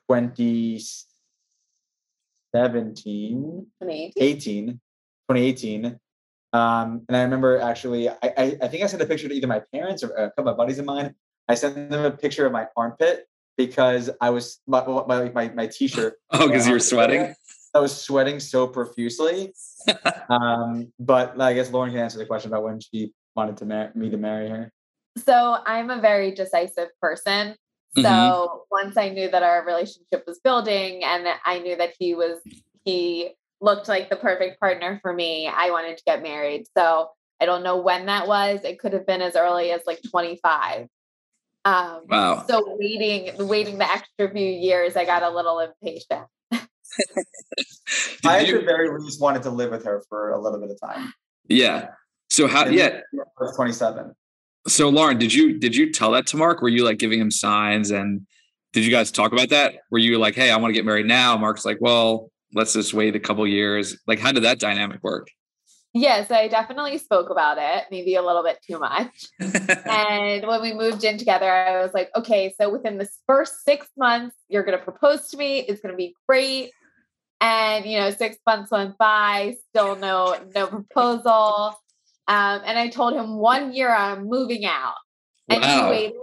[SPEAKER 2] 2017, 2018, 2018 Um, and I remember actually, I, I, I think I sent a picture to either my parents or a couple of buddies of mine. I sent them a picture of my armpit because I was my my my, my t-shirt. [laughs]
[SPEAKER 1] Oh, because you were sweating.
[SPEAKER 2] I was sweating so profusely. [laughs] um, but I guess Lauren can answer the question about when she wanted to marry me to marry her.
[SPEAKER 3] So I'm a very decisive person. So mm-hmm. once I knew that our relationship was building and I knew that he was he looked like the perfect partner for me, I wanted to get married. So I don't know when that was. It could have been as early as like 25. Um, wow. So waiting, waiting the extra few years, I got a little impatient. [laughs]
[SPEAKER 2] I at the very least wanted to live with her for a little bit of time.
[SPEAKER 1] Yeah. So how? And yeah.
[SPEAKER 2] Twenty seven.
[SPEAKER 1] So Lauren, did you did you tell that to Mark? Were you like giving him signs and did you guys talk about that? Were you like, hey, I want to get married now? Mark's like, well, let's just wait a couple years. Like, how did that dynamic work?
[SPEAKER 3] Yes, I definitely spoke about it, maybe a little bit too much. [laughs] and when we moved in together, I was like, okay, so within this first six months, you're going to propose to me. It's going to be great. And, you know, six months went by, still no, no proposal. Um, and I told him one year I'm moving out. And wow. he waited,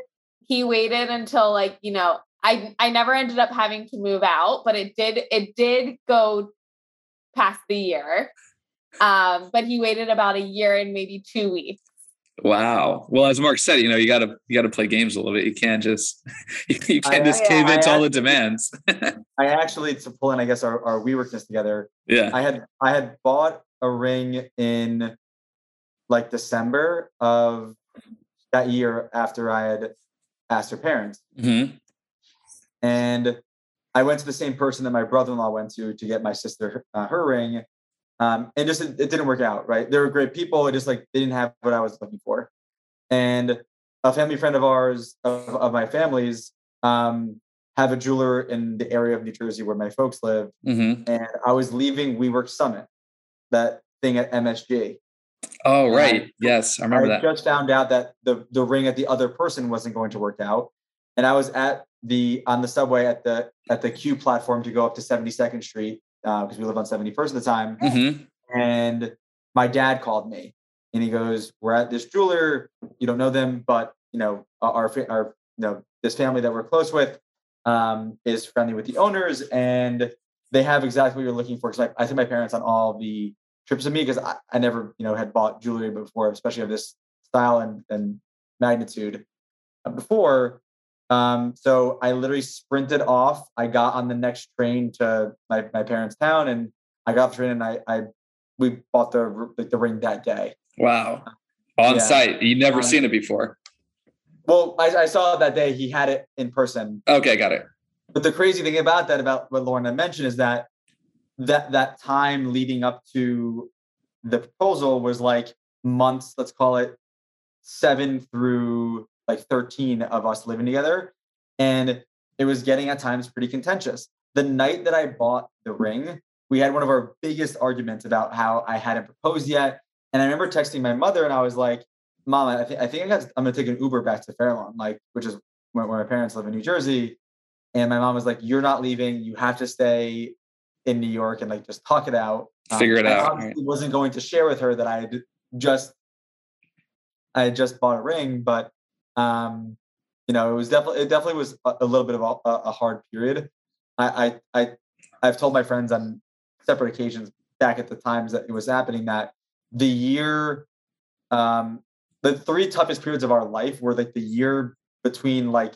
[SPEAKER 3] he waited until like, you know, I, I never ended up having to move out, but it did, it did go past the year. Um, but he waited about a year and maybe two weeks.
[SPEAKER 1] Wow. Well, as Mark said, you know, you gotta you gotta play games a little bit. You can't just [laughs] you can't I, just cave into all the demands. [laughs]
[SPEAKER 2] I actually to pull in, I guess, our, our we workness together.
[SPEAKER 1] Yeah.
[SPEAKER 2] I had I had bought a ring in like December of that year after I had asked her parents.
[SPEAKER 1] Mm-hmm.
[SPEAKER 2] And I went to the same person that my brother-in-law went to to get my sister uh, her ring um, and just it, it, didn't work out. Right, they were great people. It just like they didn't have what I was looking for. And a family friend of ours, of, of my family's, um, have a jeweler in the area of New Jersey where my folks live.
[SPEAKER 1] Mm-hmm.
[SPEAKER 2] And I was leaving WeWork Summit, that thing at MSG.
[SPEAKER 1] Oh, right. And yes, I remember I that.
[SPEAKER 2] just found out that the the ring at the other person wasn't going to work out. And I was at the on the subway at the at the Q platform to go up to 72nd Street because uh, we live on 71st at the time.
[SPEAKER 1] Mm-hmm.
[SPEAKER 2] And my dad called me and he goes, "We're at this jeweler. You don't know them, but you know our our you know this family that we're close with um, is friendly with the owners, and they have exactly what you're looking for." Because I, I took my parents on all the trips with me because I, I never you know had bought jewelry before, especially of this style and and magnitude uh, before. Um, so I literally sprinted off. I got on the next train to my, my parents' town and I got the train and I, I we bought the like the ring that day.
[SPEAKER 1] Wow. On yeah. site. You'd never um, seen it before.
[SPEAKER 2] Well, I, I, saw that day he had it in person.
[SPEAKER 1] Okay, got it.
[SPEAKER 2] But the crazy thing about that, about what Lauren had mentioned, is that that that time leading up to the proposal was like months, let's call it seven through like 13 of us living together. And it was getting at times pretty contentious. The night that I bought the ring, we had one of our biggest arguments about how I hadn't proposed yet. And I remember texting my mother and I was like, Mom, I, th- I think I got, I'm going to take an Uber back to Fair Lawn, like, which is where, where my parents live in New Jersey. And my mom was like, You're not leaving. You have to stay in New York and like just talk it out.
[SPEAKER 1] Um, Figure um, it out.
[SPEAKER 2] I wasn't going to share with her that I had just I had just bought a ring, but um, you know, it was definitely it definitely was a, a little bit of a, a, hard period. I, I I I've told my friends on separate occasions back at the times that it was happening that the year um the three toughest periods of our life were like the year between like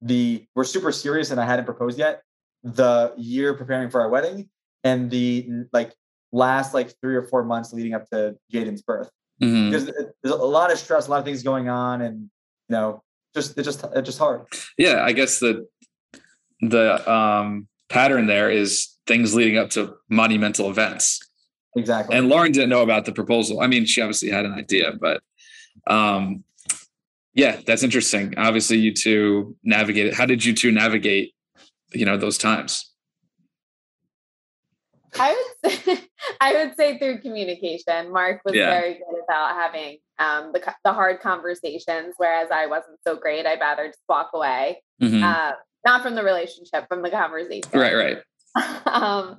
[SPEAKER 2] the we're super serious and I hadn't proposed yet, the year preparing for our wedding, and the like last like three or four months leading up to Jayden's birth.
[SPEAKER 1] Mm-hmm.
[SPEAKER 2] Because there's a lot of stress, a lot of things going on, and you know, just it just it's just hard.
[SPEAKER 1] Yeah, I guess the the um, pattern there is things leading up to monumental events.
[SPEAKER 2] Exactly.
[SPEAKER 1] And Lauren didn't know about the proposal. I mean, she obviously had an idea, but um, yeah, that's interesting. Obviously, you two navigated. How did you two navigate? You know those times.
[SPEAKER 3] I would say, [laughs] I would say through communication. Mark was yeah. very good about having um, the the hard conversations, whereas I wasn't so great. I'd rather just walk away,
[SPEAKER 1] mm-hmm.
[SPEAKER 3] uh, not from the relationship, from the conversation.
[SPEAKER 1] Right, right. [laughs]
[SPEAKER 3] um,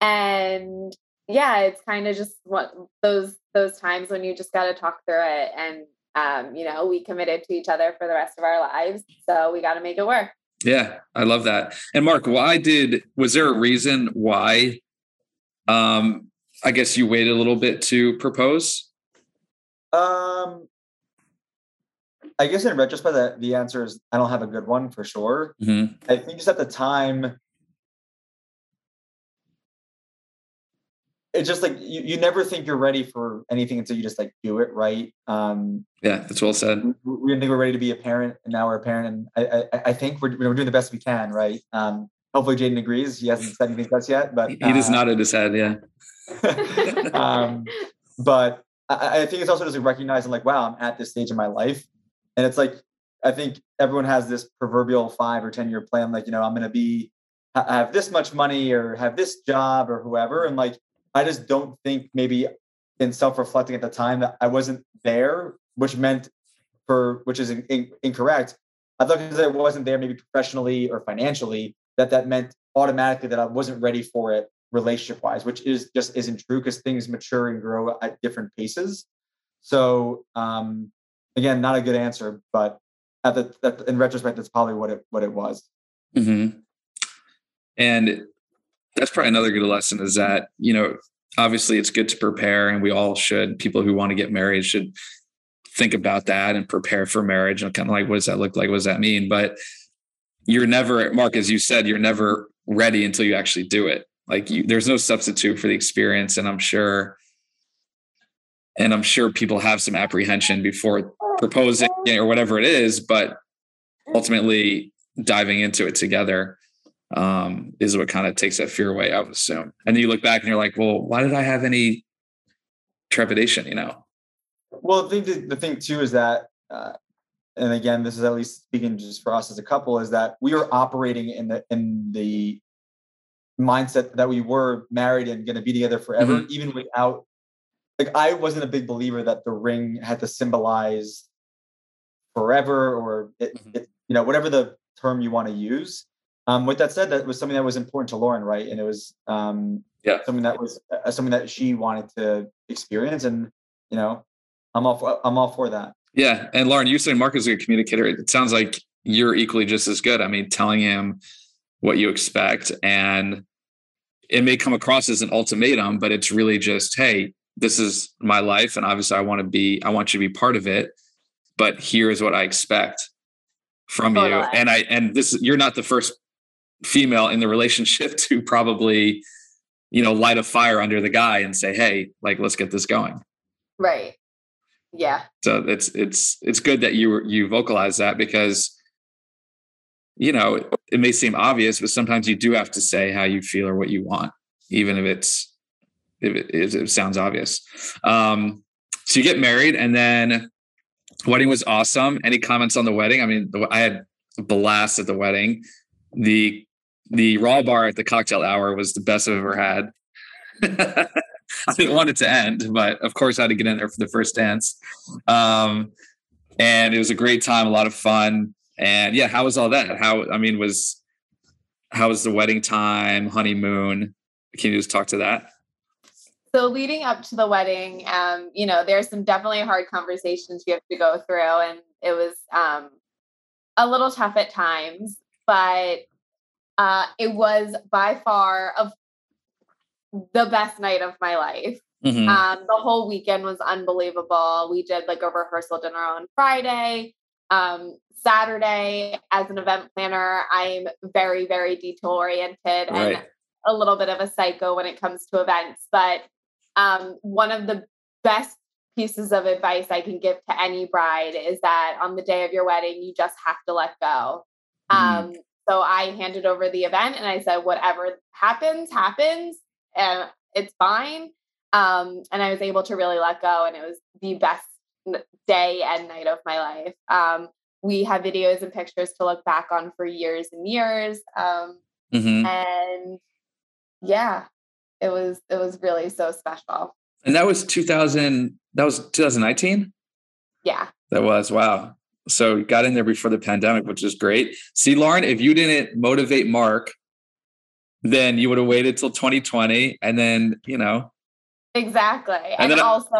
[SPEAKER 3] and yeah, it's kind of just what those those times when you just got to talk through it and um, you know, we committed to each other for the rest of our lives. So we got to make it work.
[SPEAKER 1] Yeah, I love that. And Mark, why did was there a reason why um I guess you waited a little bit to propose?
[SPEAKER 2] Um I guess in retrospect, the, the answer is I don't have a good one for sure.
[SPEAKER 1] Mm-hmm.
[SPEAKER 2] I think just at the time, it's just like you, you never think you're ready for anything until you just like do it right. Um,
[SPEAKER 1] Yeah, that's well said.
[SPEAKER 2] we, we didn't think we're ready to be a parent, and now we're a parent, and I I, I think we're, we're doing the best we can, right? Um, hopefully, Jayden agrees. He hasn't said anything to us yet, but
[SPEAKER 1] He just nodded his head. Yeah. [laughs]
[SPEAKER 2] um, but I, I think it's also just like recognizing like, wow, I'm at this stage in my life. And it's like, I think everyone has this proverbial five or 10 year plan. Like, you know, I'm going to be, ha- have this much money or have this job or whoever. And like, I just don't think maybe in self reflecting at the time that I wasn't there, which meant for, which is in, in- incorrect. I thought because I wasn't there maybe professionally or financially, that that meant automatically that I wasn't ready for it relationship wise, which is just isn't true because things mature and grow at different paces. So um, again, not a good answer, but at the, at, in retrospect, that's probably what it what it was.
[SPEAKER 1] Mm-hmm. And that's probably another good lesson is that, you know, obviously it's good to prepare and we all should, people who want to get married should think about that and prepare for marriage and kind of like, what does that look like? What does that mean? But you're never, Mark, as you said, you're never ready until you actually do it. Like you, there's no substitute for the experience. And I'm sure, and I'm sure people have some apprehension before proposing or whatever it is, but ultimately diving into it together um, is what kind of takes that fear away, I would assume. And then you look back and you're like, well, why did I have any trepidation, you know?
[SPEAKER 2] Well, the thing, the thing too is that, uh, and again, this is at least speaking just for us as a couple, is that we are operating in the in the mindset that we were married and going to be together forever, even without. Like I wasn't a big believer that the ring had to symbolize forever, or it,
[SPEAKER 1] Mhm.
[SPEAKER 2] it, you know whatever the term you want to use. Um, with that said, that was something that was important to Lauren, right? And it was um,
[SPEAKER 1] Yeah.
[SPEAKER 2] something that was uh, something that she wanted to experience, and you know, I'm all for, I'm all for that.
[SPEAKER 1] Yeah. And Lauren, you saying Mark is a good communicator. It sounds like you're equally just as good. I mean, telling him what you expect and it may come across as an ultimatum, but it's really just, hey, this is my life. And obviously I want to be, I want you to be part of it, but here's what I expect from you. And I, and this, you're not the first female in the relationship [laughs] to probably, you know, light a fire under the guy and say, hey, like, let's get this going.
[SPEAKER 3] Right. Yeah.
[SPEAKER 1] So it's it's it's good that you you vocalize that because you know it may seem obvious, but sometimes you do have to say how you feel or what you want, even if it's if it, if it sounds obvious. Um, so you get married, and then wedding was awesome. Any comments on the wedding? I mean, I had a blast at the wedding. The the raw bar at the cocktail hour was the best I've ever had. [laughs] I didn't want it to end, but of course I had to get in there for the first dance. Um, and it was a great time, a lot of fun. And yeah, how was all that? How I mean, was how was the wedding time, honeymoon? Can you just talk to that?
[SPEAKER 3] So leading up to the wedding, um, you know, there's some definitely hard conversations you have to go through, and it was um, a little tough at times, but uh, it was by far of the best night of my life.
[SPEAKER 1] Mhm.
[SPEAKER 3] Um, the whole weekend was unbelievable. We did like a rehearsal dinner on Friday. Um, Saturday, as an event planner, I'm very, very detail oriented and a little bit of a psycho when it comes to events. But um, one of the best pieces of advice I can give to any bride is that on the day of your wedding, you just have to let go.
[SPEAKER 1] Mhm.
[SPEAKER 3] Um, so I handed over the event and I said, whatever happens, happens, and it's fine. Um, and I was able to really let go, and it was the best day and night of my life. Um, we have videos and pictures to look back on for years and years. Um,
[SPEAKER 1] Mhm.
[SPEAKER 3] and yeah, it was it was really so special.
[SPEAKER 1] And that was 2000. That was 2019.
[SPEAKER 3] Yeah.
[SPEAKER 1] That was wow. So got in there before the pandemic, which is great. See, Lauren, if you didn't motivate Mark, then you would have waited till 2020, and then you know
[SPEAKER 3] Exactly.
[SPEAKER 1] And
[SPEAKER 3] And,
[SPEAKER 1] then I-
[SPEAKER 3] also,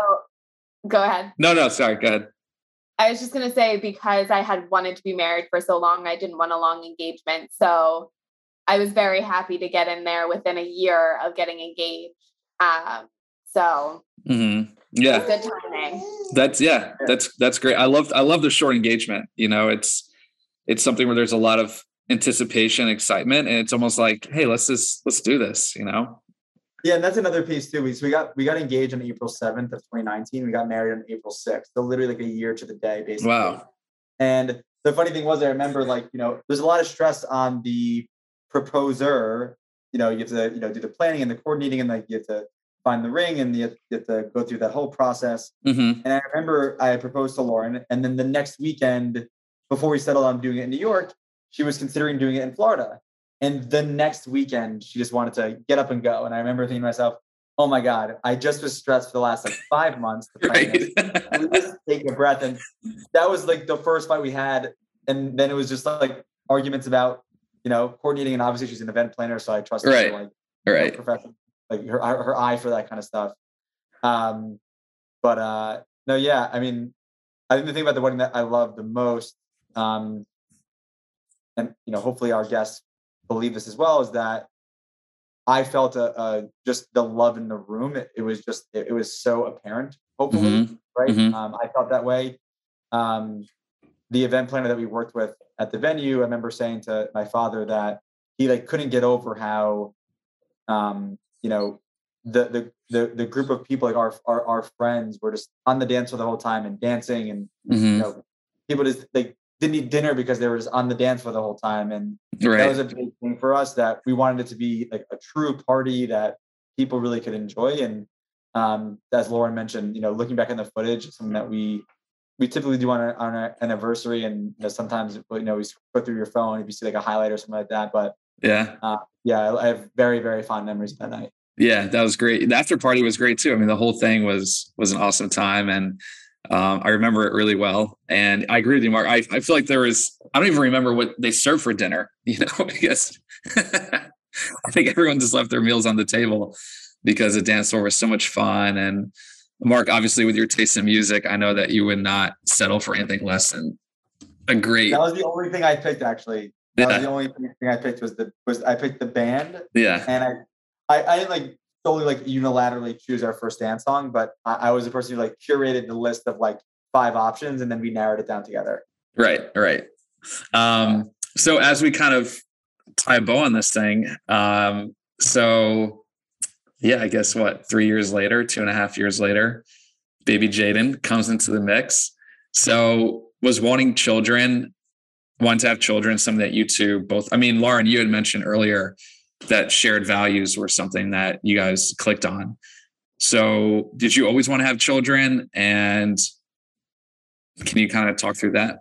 [SPEAKER 3] go ahead.
[SPEAKER 1] No, no, sorry. Go ahead.
[SPEAKER 3] I was just going to say because I had wanted to be married for so long, I didn't want a long engagement. So I was very happy to get in there within a year of getting engaged. Um, so
[SPEAKER 1] hmm Yeah.
[SPEAKER 3] good timing.
[SPEAKER 1] That's yeah, that's that's great. I love I love the short engagement. You know, it's it's something where there's a lot of anticipation, excitement, and it's almost like, hey, let's just let's do this. You know.
[SPEAKER 2] Yeah, and that's another piece too. We so we got we got engaged on April 7th of 2019. We got married on April 6th. So literally like a year to the day, basically.
[SPEAKER 1] Wow.
[SPEAKER 2] And the funny thing was I remember like, you know, there's a lot of stress on the proposer. You know, you have to, you know, do the planning and the coordinating and like you have to find the ring and you have, you have to go through that whole process.
[SPEAKER 1] hmm
[SPEAKER 2] And I remember I proposed to Lauren, and then the next weekend, before we settled on doing it in New York, she was considering doing it in Florida. And the next weekend, she just wanted to get up and go. And I remember thinking to myself, "Oh my God, I just was stressed for the last like five months to.
[SPEAKER 1] Right.
[SPEAKER 2] Just take a breath." And that was like the first fight we had. And then it was just like arguments about, you know, coordinating. And obviously, she's an event planner, so I trust her
[SPEAKER 1] Right.
[SPEAKER 2] to like
[SPEAKER 1] right.
[SPEAKER 2] profession, like her her eye for that kind of stuff. Um, but uh, no, yeah, I mean, I think the thing about the wedding that I love the most, um, and you know, hopefully our guests believe this as well, is that I felt a, a just the love in the room. It, it was just it, it was so apparent. Hopefully,
[SPEAKER 1] Mhm.
[SPEAKER 2] right?
[SPEAKER 1] Mhm.
[SPEAKER 2] Um, I felt that way. Um, the event planner that we worked with at the venue, I remember saying to my father that he like couldn't get over how, um, you know, the the the the group of people like our our our friends were just on the dance floor the whole time and dancing and you
[SPEAKER 1] hmm
[SPEAKER 2] know people just like didn't eat dinner because they were just on the dance floor the whole time. And that was a big thing for us that we wanted it to be like a true party that people really could enjoy. And um as lauren mentioned you know looking back in the footage something that we we typically do on our, on our anniversary. And you know sometimes you know we go through your phone if you see like a highlight or something like that. But
[SPEAKER 1] Yeah.
[SPEAKER 2] yeah i I have very very fond memories of that night.
[SPEAKER 1] Yeah, that was great. The after party was great too. I mean, the whole thing was was an awesome time, and um, I remember it really well. And I agree with you, Mark. I, I feel like there was I don't even remember what they served for dinner. [laughs] You know, because [laughs] I think everyone just left their meals on the table because the dance floor was so much fun. And Mark, obviously, with your taste in music, I know that you would not settle for anything less than a great.
[SPEAKER 2] that was the only thing i picked actually that was
[SPEAKER 1] Yeah,
[SPEAKER 2] the only thing i picked was the was i picked the band
[SPEAKER 1] yeah,
[SPEAKER 2] and I, I, I like solely like unilaterally choose our first dance song, but I, I was the person who like curated the list of like five options, and then we narrowed it down together.
[SPEAKER 1] right, right. Um, so as we kind of tie a bow on this thing, um, so yeah, I guess what three years later, two and a half years later, baby Jayden comes into the mix. So was wanting children, wanting to have children, something that you two both. I mean, Lauren, you had mentioned earlier that shared values were something that you guys clicked on. So did you always want to have children? And can you kind of talk through that?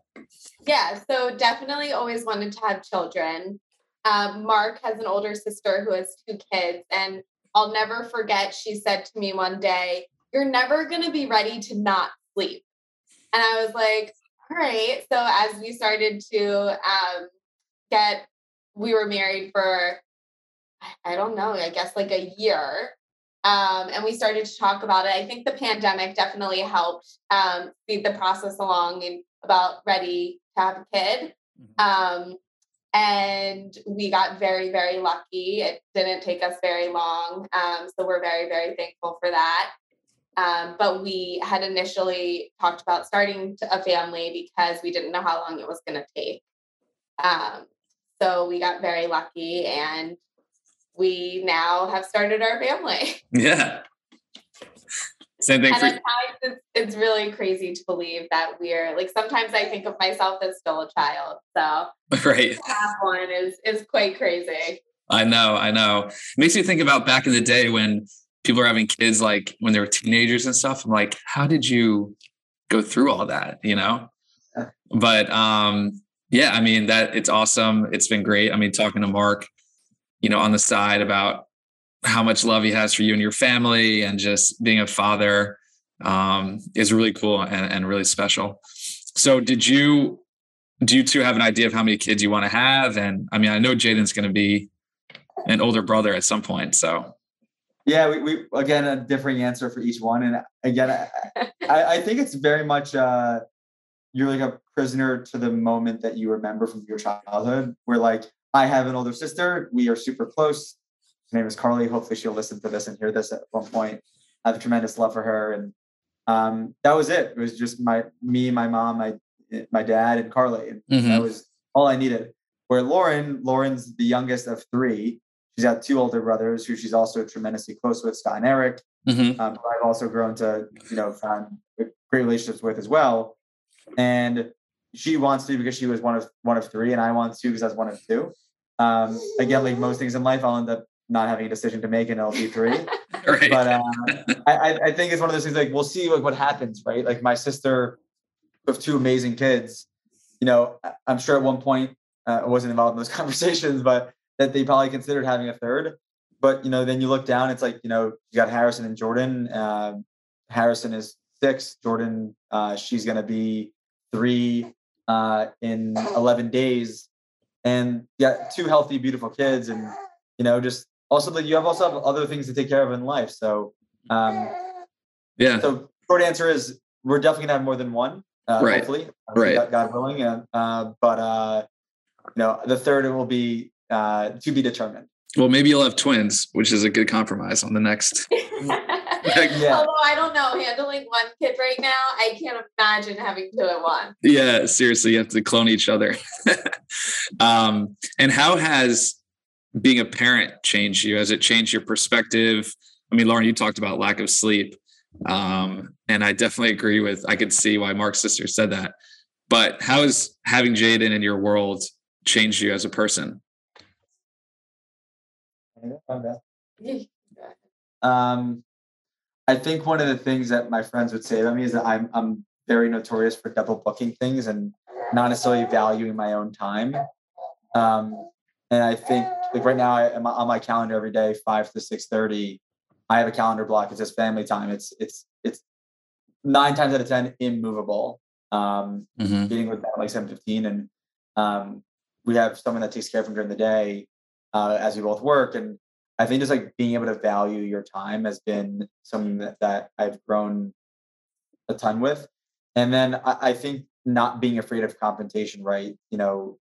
[SPEAKER 3] Yeah, so definitely always wanted to have children. Um, Mark has an older sister who has two kids, and I'll never forget. She said to me one day, You're never going to be ready to not sleep. And I was like, All right. So as we started to um, get, we were married for, I- don't know, I guess like a year. Um, and we started to talk about it. I think the pandemic definitely helped um, speed the process along and about ready to have a kid. Um, and we got very, very lucky. It didn't take us very long. Um, so we're very, very thankful for that. Um, but we had initially talked about starting a family because we didn't know how long it was going to take. Um, so we got very lucky and we now have started our family.
[SPEAKER 1] Yeah. Same thing
[SPEAKER 3] And
[SPEAKER 1] for
[SPEAKER 3] at times it's, it's really crazy to believe that we're like sometimes I think of myself as still a child. So [laughs]
[SPEAKER 1] right.
[SPEAKER 3] that one is is quite crazy.
[SPEAKER 1] I know, I know. It makes me think about back in the day when people were having kids, like when they were teenagers and stuff. I'm like, how did you go through all that? You know?
[SPEAKER 2] Yeah.
[SPEAKER 1] But um, yeah, I mean that it's awesome. It's been great. I mean, talking to Mark, you know, on the side about how much love he has for you and your family and just being a father um is really cool and, and really special. So did you do you two have an idea of how many kids you want to have? And I mean, I know Jayden's going to be an older brother at some point. So
[SPEAKER 2] Yeah, we, we again a differing answer for each one, and again, I, I, I think it's very much uh, you're like a prisoner to the moment that you remember from your childhood. Where like I have an older sister, we are super close. Her name is Carly. Hopefully, she'll listen to this and hear this at one point. I have a tremendous love for her, and um, that was it. It was just my me, my mom, my my dad, and Carly, and
[SPEAKER 1] Mhm.
[SPEAKER 2] that was all I needed. Where Lauren, Lauren's the youngest of three. She's got two older brothers who she's also tremendously close with, Scott and Eric.
[SPEAKER 1] Mhm.
[SPEAKER 2] Um, who I've also grown to, you know, find great relationships with as well. And she wants to because she was one of one of three, and I want to because I was one of two. Um, again, like most things in life, I'll end up not having a decision to make, and it'll be three [laughs]
[SPEAKER 1] Right.
[SPEAKER 2] but uh, I, I- think it's one of those things like we'll see like what happens, right? Like my sister with two amazing kids, you know, I'm sure at one point uh, I wasn't involved in those [laughs] conversations, but that they probably considered having a third. But you know, then you look down, it's like you know, you got Harrison and Jordan. Um, Harrison is six. Jordan, uh, she's gonna be three uh, in 11 days, and yeah, two healthy, beautiful kids, and you know, just also that you have also have other things to take care of in life. So, um,
[SPEAKER 1] yeah.
[SPEAKER 2] so short answer is we're definitely gonna have more than one, uh,
[SPEAKER 1] Right.
[SPEAKER 2] hopefully,
[SPEAKER 1] Right.
[SPEAKER 2] God, God willing. And, uh, but uh, you know, the third will be uh, to be determined.
[SPEAKER 1] Well, maybe you'll have twins, which is a good compromise on the next. [laughs]
[SPEAKER 2] Yeah.
[SPEAKER 3] Although I don't know, handling one kid right now, I can't imagine having two at once.
[SPEAKER 1] Yeah, seriously, you have to clone each other. [laughs] um, and how has being a parent changed you? Has it changed your perspective? I mean, Lauren, you talked about lack of sleep. Um, and I definitely agree with, I could see why Mark's sister said that. But how has having Jayden in your world changed you as a person? [laughs]
[SPEAKER 2] Um, I think one of the things that my friends would say about me is that I'm I'm very notorious for double booking things and not necessarily valuing my own time. Um, and I think like right now I am on my calendar every day, five to six thirty. I have a calendar block. It says family time. It's it's it's nine times out of ten immovable. Um,
[SPEAKER 1] Mhm.
[SPEAKER 2] meeting with them like seven fifteen, and um, we have someone that takes care of him during the day uh, as we both work. And I think just like being able to value your time has been something that, that I've grown a ton with. And then I, I think not being afraid of confrontation, right? You know,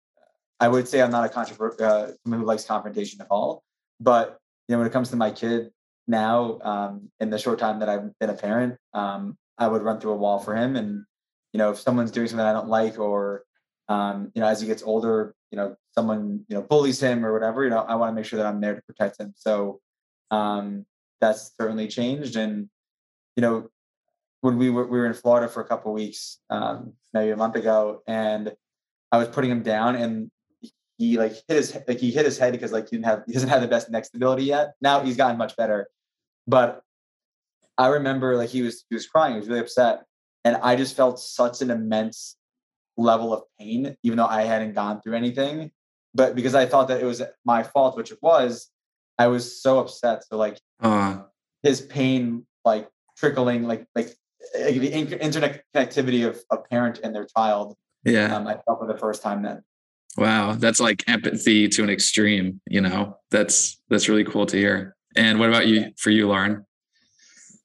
[SPEAKER 2] I would say I'm not a controvert, uh, someone who likes confrontation at all. But you know, when it comes to my kid now, um, in the short time that I've been a parent, um, I would run through a wall for him. And you know, if someone's doing something I don't like, or um, you know, as he gets older, you know, someone you know bullies him or whatever, you know, I want to make sure that I'm there to protect him. So um, that's certainly changed. And you know, when we were we were in Florida for a couple weeks, um, maybe a month ago, and I was putting him down, and he like hit his like he hit his head because like he didn't have he doesn't have the best neck stability yet. Now he's gotten much better, but I remember like he was he was crying, he was really upset, and I just felt such an immense level of pain, even though I hadn't gone through anything. But because I thought that it was my fault, which it was, I was so upset. So like
[SPEAKER 1] Uh,
[SPEAKER 2] his pain like trickling like like like the internet connectivity of a parent and their child
[SPEAKER 1] yeah.
[SPEAKER 2] um, i felt for the first time then
[SPEAKER 1] Wow, that's like empathy to an extreme, you know. That's that's really cool to hear. And what about you for you, Lauren?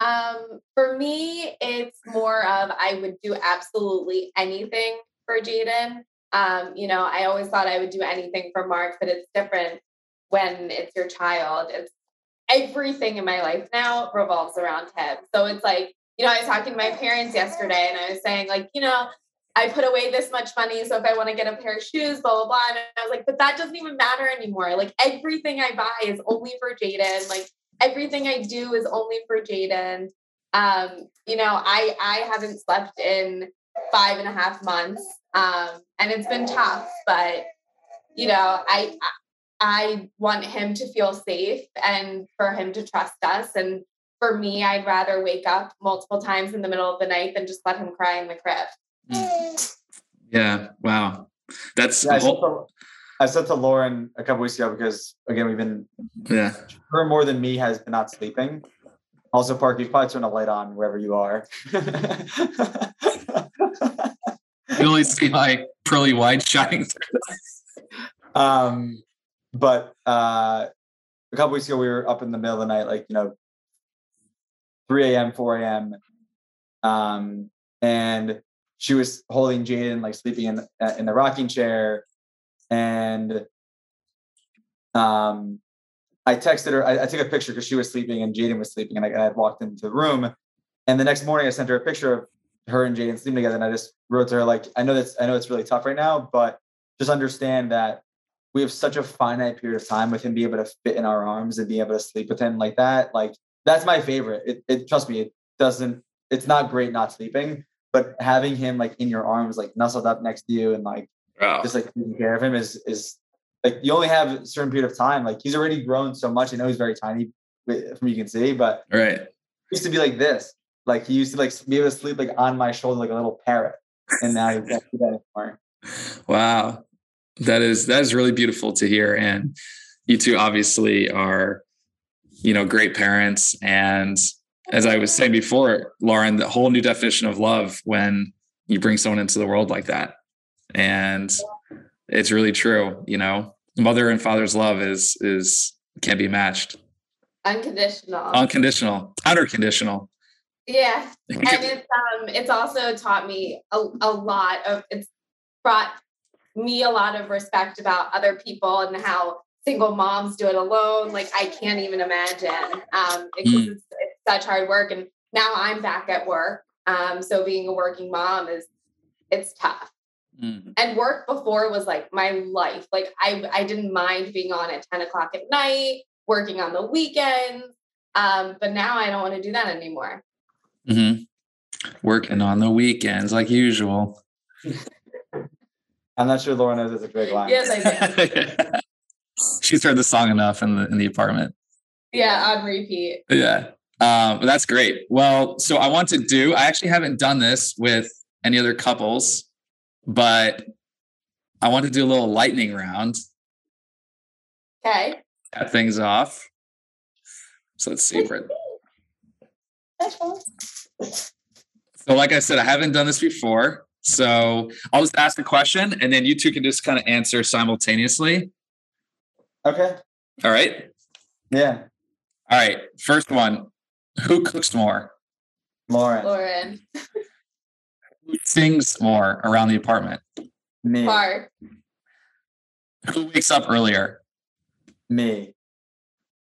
[SPEAKER 3] Um, for me, it's more of I would do absolutely anything for Jayden. Um, you know, I always thought I would do anything for Mark, but it's different when it's your child. It's everything in my life now revolves around him. So it's like, you know, I was talking to my parents yesterday and I was saying, like, you know, I put away this much money. So if I want to get a pair of shoes, blah, blah, blah. And I was like, but that doesn't even matter anymore. Like everything I buy is only for Jayden. Like everything I do is only for Jayden. Um, you know, I I haven't slept in five and a half months. Um, and it's been tough, but you know, I I I want him to feel safe and for him to trust us. And for me, I'd rather wake up multiple times in the middle of the night than just let him cry in the crib.
[SPEAKER 1] Yeah. Wow. That's
[SPEAKER 2] yeah, I,
[SPEAKER 1] a whole,
[SPEAKER 2] I said to lauren a couple weeks ago because again we've been
[SPEAKER 1] yeah.
[SPEAKER 2] her more than me has been not sleeping also Mark you probably turn a light on wherever you are [laughs]
[SPEAKER 1] You can only see my pearly white shining through.
[SPEAKER 2] um but uh a couple weeks ago we were up in the middle of the night like you know 3 a.m., 4 a.m. Um, and she was holding Jayden, like sleeping in uh, in the rocking chair, and um, I texted her. I, I took a picture because she was sleeping and Jayden was sleeping, and I had walked into the room. And the next morning, I sent her a picture of her and Jayden sleeping together, and I just wrote to her like, "I know that's I know it's really tough right now, but just understand that we have such a finite period of time with him being able to fit in our arms and being able to sleep with him like that. Like that's my favorite. It, it trust me, it doesn't. It's not great not sleeping, but having him like in your arms, like nestled up next to you, and like
[SPEAKER 1] Wow.
[SPEAKER 2] just like taking care of him is is like you only have a certain period of time. Like he's already grown so much. I know he's very tiny from you can see, but
[SPEAKER 1] Right.
[SPEAKER 2] he used to be like this. Like he used to like be able to sleep like on my shoulder like a little parrot, and now he [laughs] can't do that anymore.
[SPEAKER 1] Wow. That is that is really beautiful to hear. And you two obviously are, you know, great parents. And as I was saying before, Lauren, the whole new definition of love when you bring someone into the world like that. And it's really true, you know. Mother and father's love is is can't be matched.
[SPEAKER 3] Unconditional.
[SPEAKER 1] Unconditional, unconditional.
[SPEAKER 3] Yeah. [laughs] and it's um it's also taught me a, a lot of it's brought me a lot of respect about other people and how single moms do it alone like i can't even imagine um because
[SPEAKER 1] Mm.
[SPEAKER 3] it's, it's such hard work and now i'm back at work um so being a working mom is it's tough
[SPEAKER 1] Mm.
[SPEAKER 3] and work before was like my life like i i didn't mind being on at 10 o'clock at night working on the weekends um but now i don't want to do that anymore
[SPEAKER 1] Mhm. Working on the weekends like usual.
[SPEAKER 2] I'm not sure Lauren knows it's a great line.
[SPEAKER 3] yes i do [laughs]
[SPEAKER 1] She's heard the song enough in the in the apartment.
[SPEAKER 3] Yeah, on repeat.
[SPEAKER 1] Yeah. Um, but that's great. Well, so I want to do, I actually haven't done this with any other couples, but I want to do a little lightning round,
[SPEAKER 3] Okay.
[SPEAKER 1] cut things off. So let's see if we're, so like I said, I haven't done this before. So I'll just ask a question and then you two can just kind of answer simultaneously.
[SPEAKER 2] Okay.
[SPEAKER 1] All right.
[SPEAKER 2] Yeah.
[SPEAKER 1] All right. First one. Who cooks more?
[SPEAKER 2] Lauren.
[SPEAKER 3] Lauren.
[SPEAKER 1] Who sings more around the apartment?
[SPEAKER 2] Me.
[SPEAKER 3] Mark.
[SPEAKER 1] Who wakes up earlier?
[SPEAKER 2] Me.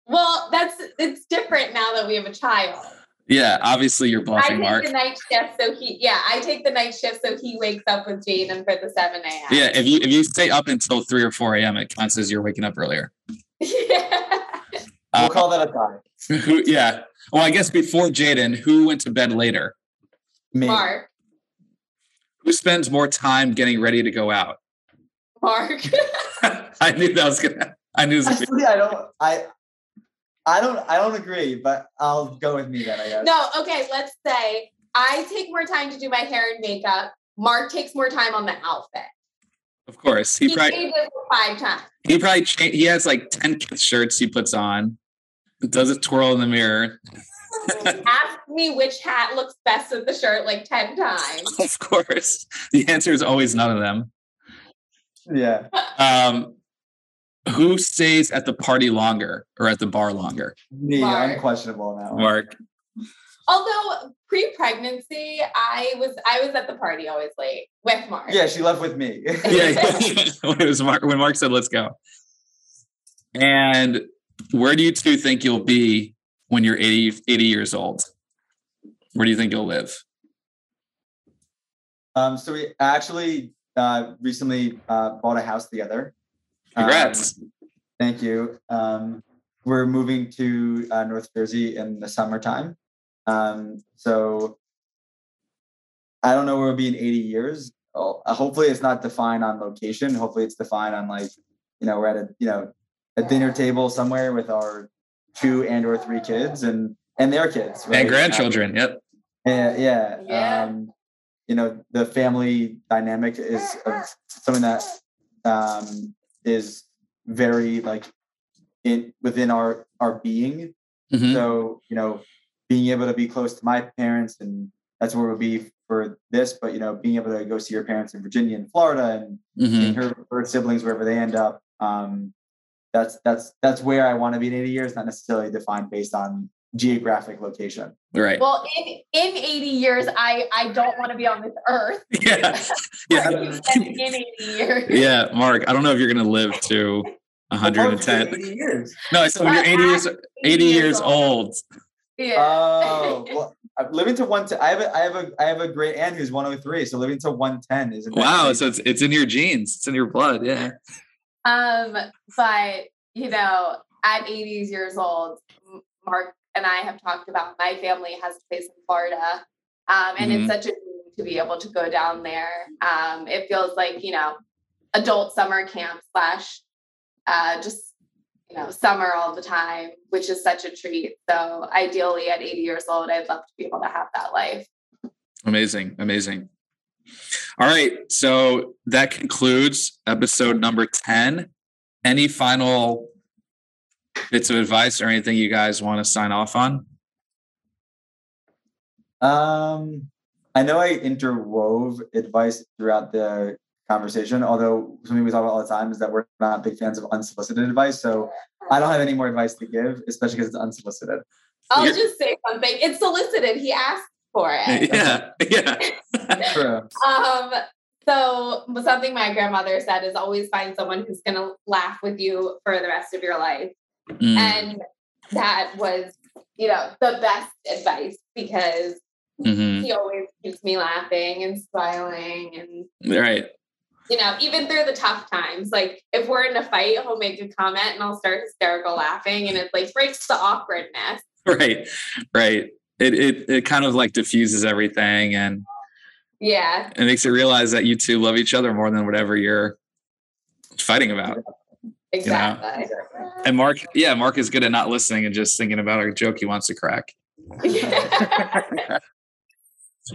[SPEAKER 3] Well, that's it's different now that we have a child.
[SPEAKER 1] Yeah, obviously you're
[SPEAKER 3] I take
[SPEAKER 1] Mark.
[SPEAKER 3] the night shift, so he yeah, I take the night shift so he wakes up with Jayden for the 7 a.m.
[SPEAKER 1] Yeah, if you if you stay up until three or four a.m., it counts as you're waking up earlier. [laughs]
[SPEAKER 3] yeah.
[SPEAKER 1] Uh,
[SPEAKER 2] We'll call that a tie.
[SPEAKER 1] who, yeah. Well, I guess before Jayden, who went to bed later?
[SPEAKER 2] Me.
[SPEAKER 3] Mark.
[SPEAKER 1] Who spends more time getting ready to go out?
[SPEAKER 3] Mark. [laughs]
[SPEAKER 1] I knew that was gonna. I knew. This was gonna
[SPEAKER 2] Actually, I don't. I. I don't. I don't agree, but I'll go with me then. I guess.
[SPEAKER 3] no, okay, let's say I take more time to do my hair and makeup. Mark takes more time on the outfit.
[SPEAKER 1] of course, he
[SPEAKER 3] He
[SPEAKER 1] probably
[SPEAKER 3] changes it five times.
[SPEAKER 1] he probably cha- he has like ten shirts he puts on. Does it twirl in the mirror? [laughs]
[SPEAKER 3] Ask me which hat looks best with the shirt like 10 times. [laughs]
[SPEAKER 1] Of course, the answer is always none of them.
[SPEAKER 2] Yeah.
[SPEAKER 1] Um, who stays at the party longer or at the bar longer?
[SPEAKER 2] Me.
[SPEAKER 3] Mark.
[SPEAKER 2] Unquestionable now.
[SPEAKER 1] Mark.
[SPEAKER 3] Although pre-pregnancy, I was I was at the party always late with Mark.
[SPEAKER 2] Yeah, she left with me. [laughs]
[SPEAKER 1] Yeah, [laughs] when it was Mark, when Mark said, "Let's go." And where do you two think you'll be when you're 80, 80 years old? Where do you think you'll live?
[SPEAKER 2] Um. So we actually uh, recently uh, bought a house together. Um,
[SPEAKER 1] Congrats.
[SPEAKER 2] Thank you. Um, we're moving to uh, North Jersey in the summertime. Um, so I don't know where we'll be in 80 years. Oh, uh, hopefully, it's not defined on location. Hopefully, it's defined on like, you know, we're at a you know a dinner table somewhere with our two and or three kids and and their kids right?
[SPEAKER 1] and grandchildren. Yep.
[SPEAKER 2] Yeah, yeah.
[SPEAKER 3] Yeah.
[SPEAKER 2] Um, you know, the family dynamic is of something that um, is very like in within our our being.
[SPEAKER 1] Mhm.
[SPEAKER 2] So you know, being able to be close to my parents and that's where we'll be for this. But you know, being able to go see your parents in Virginia and Florida and
[SPEAKER 1] Mhm.
[SPEAKER 2] seeing her, her siblings wherever they end up. Um, that's that's that's where I want to be in 80 years, not necessarily defined based on geographic location.
[SPEAKER 1] Right.
[SPEAKER 3] Well, in in 80 years, I I don't want to be on this earth. [laughs]
[SPEAKER 1] Yeah. Yeah.
[SPEAKER 3] In 80 years.
[SPEAKER 1] Yeah, Mark, I don't know if you're going to live to 110.
[SPEAKER 2] 80 years.
[SPEAKER 1] No, I said when you're 80 years 80 years old.
[SPEAKER 3] Yeah.
[SPEAKER 2] Oh, [laughs] well, living to one. I have a, I have a, I have a great aunt who's 103. So living to 110 isn't.
[SPEAKER 1] Wow,
[SPEAKER 2] crazy?
[SPEAKER 1] so it's it's in your genes. It's in your blood. Yeah.
[SPEAKER 3] Um, but you know, at 80 years old, Mark and I have talked about my family has a place in Florida. Um, and
[SPEAKER 1] Mhm.
[SPEAKER 3] it's such a dream to be able to go down there. Um, it feels like, you know, adult summer camp slash uh just you know summer all the time, which is such a treat. So ideally at 80 years old, I'd love to be able to have that life.
[SPEAKER 1] Amazing. Amazing. All right. So that concludes episode number 10. Any final bits of advice or anything you guys want to sign off on?
[SPEAKER 2] Um, I know I interwove advice throughout the conversation, although something we talk about all the time is that we're not big fans of unsolicited advice. So I don't have any more advice to give, especially because it's unsolicited.
[SPEAKER 3] I'll
[SPEAKER 1] You're-
[SPEAKER 3] just say something. It's solicited. He asked for it. [laughs]
[SPEAKER 1] Yeah. Yeah. [laughs]
[SPEAKER 2] True.
[SPEAKER 3] Um, so something my grandmother said is always find someone who's gonna laugh with you for the rest of your life.
[SPEAKER 1] Mm,
[SPEAKER 3] And that was, you know, the best advice because
[SPEAKER 1] mhm.
[SPEAKER 3] he always keeps me laughing and smiling and
[SPEAKER 1] Right.
[SPEAKER 3] you know, even through the tough times. Like if we're in a fight, he'll make a comment and I'll start hysterical laughing and it like breaks the awkwardness. [laughs]
[SPEAKER 1] Right. Right. It, it it kind of like diffuses everything and
[SPEAKER 3] Yeah.
[SPEAKER 1] it makes you realize that you two love each other more than whatever you're fighting about.
[SPEAKER 3] Exactly.
[SPEAKER 1] And Mark, yeah, Mark is good at not listening and just thinking about a joke he wants to crack. [laughs]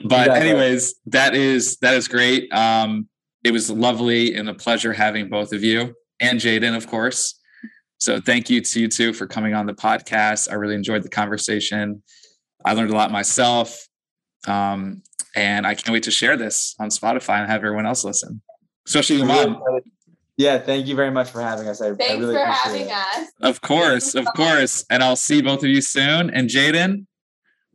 [SPEAKER 1] But
[SPEAKER 2] Exactly.
[SPEAKER 1] anyways, that is that is great. Um, it was lovely and a pleasure having both of you and Jayden, of course. So thank you to you two for coming on the podcast. I really enjoyed the conversation. I learned a lot myself. Um, and I can't wait to share this on Spotify and have everyone else listen, especially your mom.
[SPEAKER 2] Yeah, thank you very much for having us. I, I
[SPEAKER 3] Thanks
[SPEAKER 2] really
[SPEAKER 3] for
[SPEAKER 2] appreciate
[SPEAKER 3] having
[SPEAKER 2] it.
[SPEAKER 3] us.
[SPEAKER 1] Of course, of course. And I'll see both of you soon. And Jayden,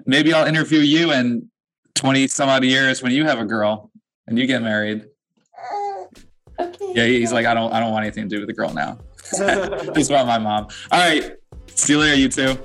[SPEAKER 1] maybe I'll interview you in 20 some odd years when you have a girl and you get married.
[SPEAKER 3] Uh, okay.
[SPEAKER 1] Yeah, he's like, I don't I don't want anything to do with the girl now. [laughs] Just about my mom. All right. See you later, you two.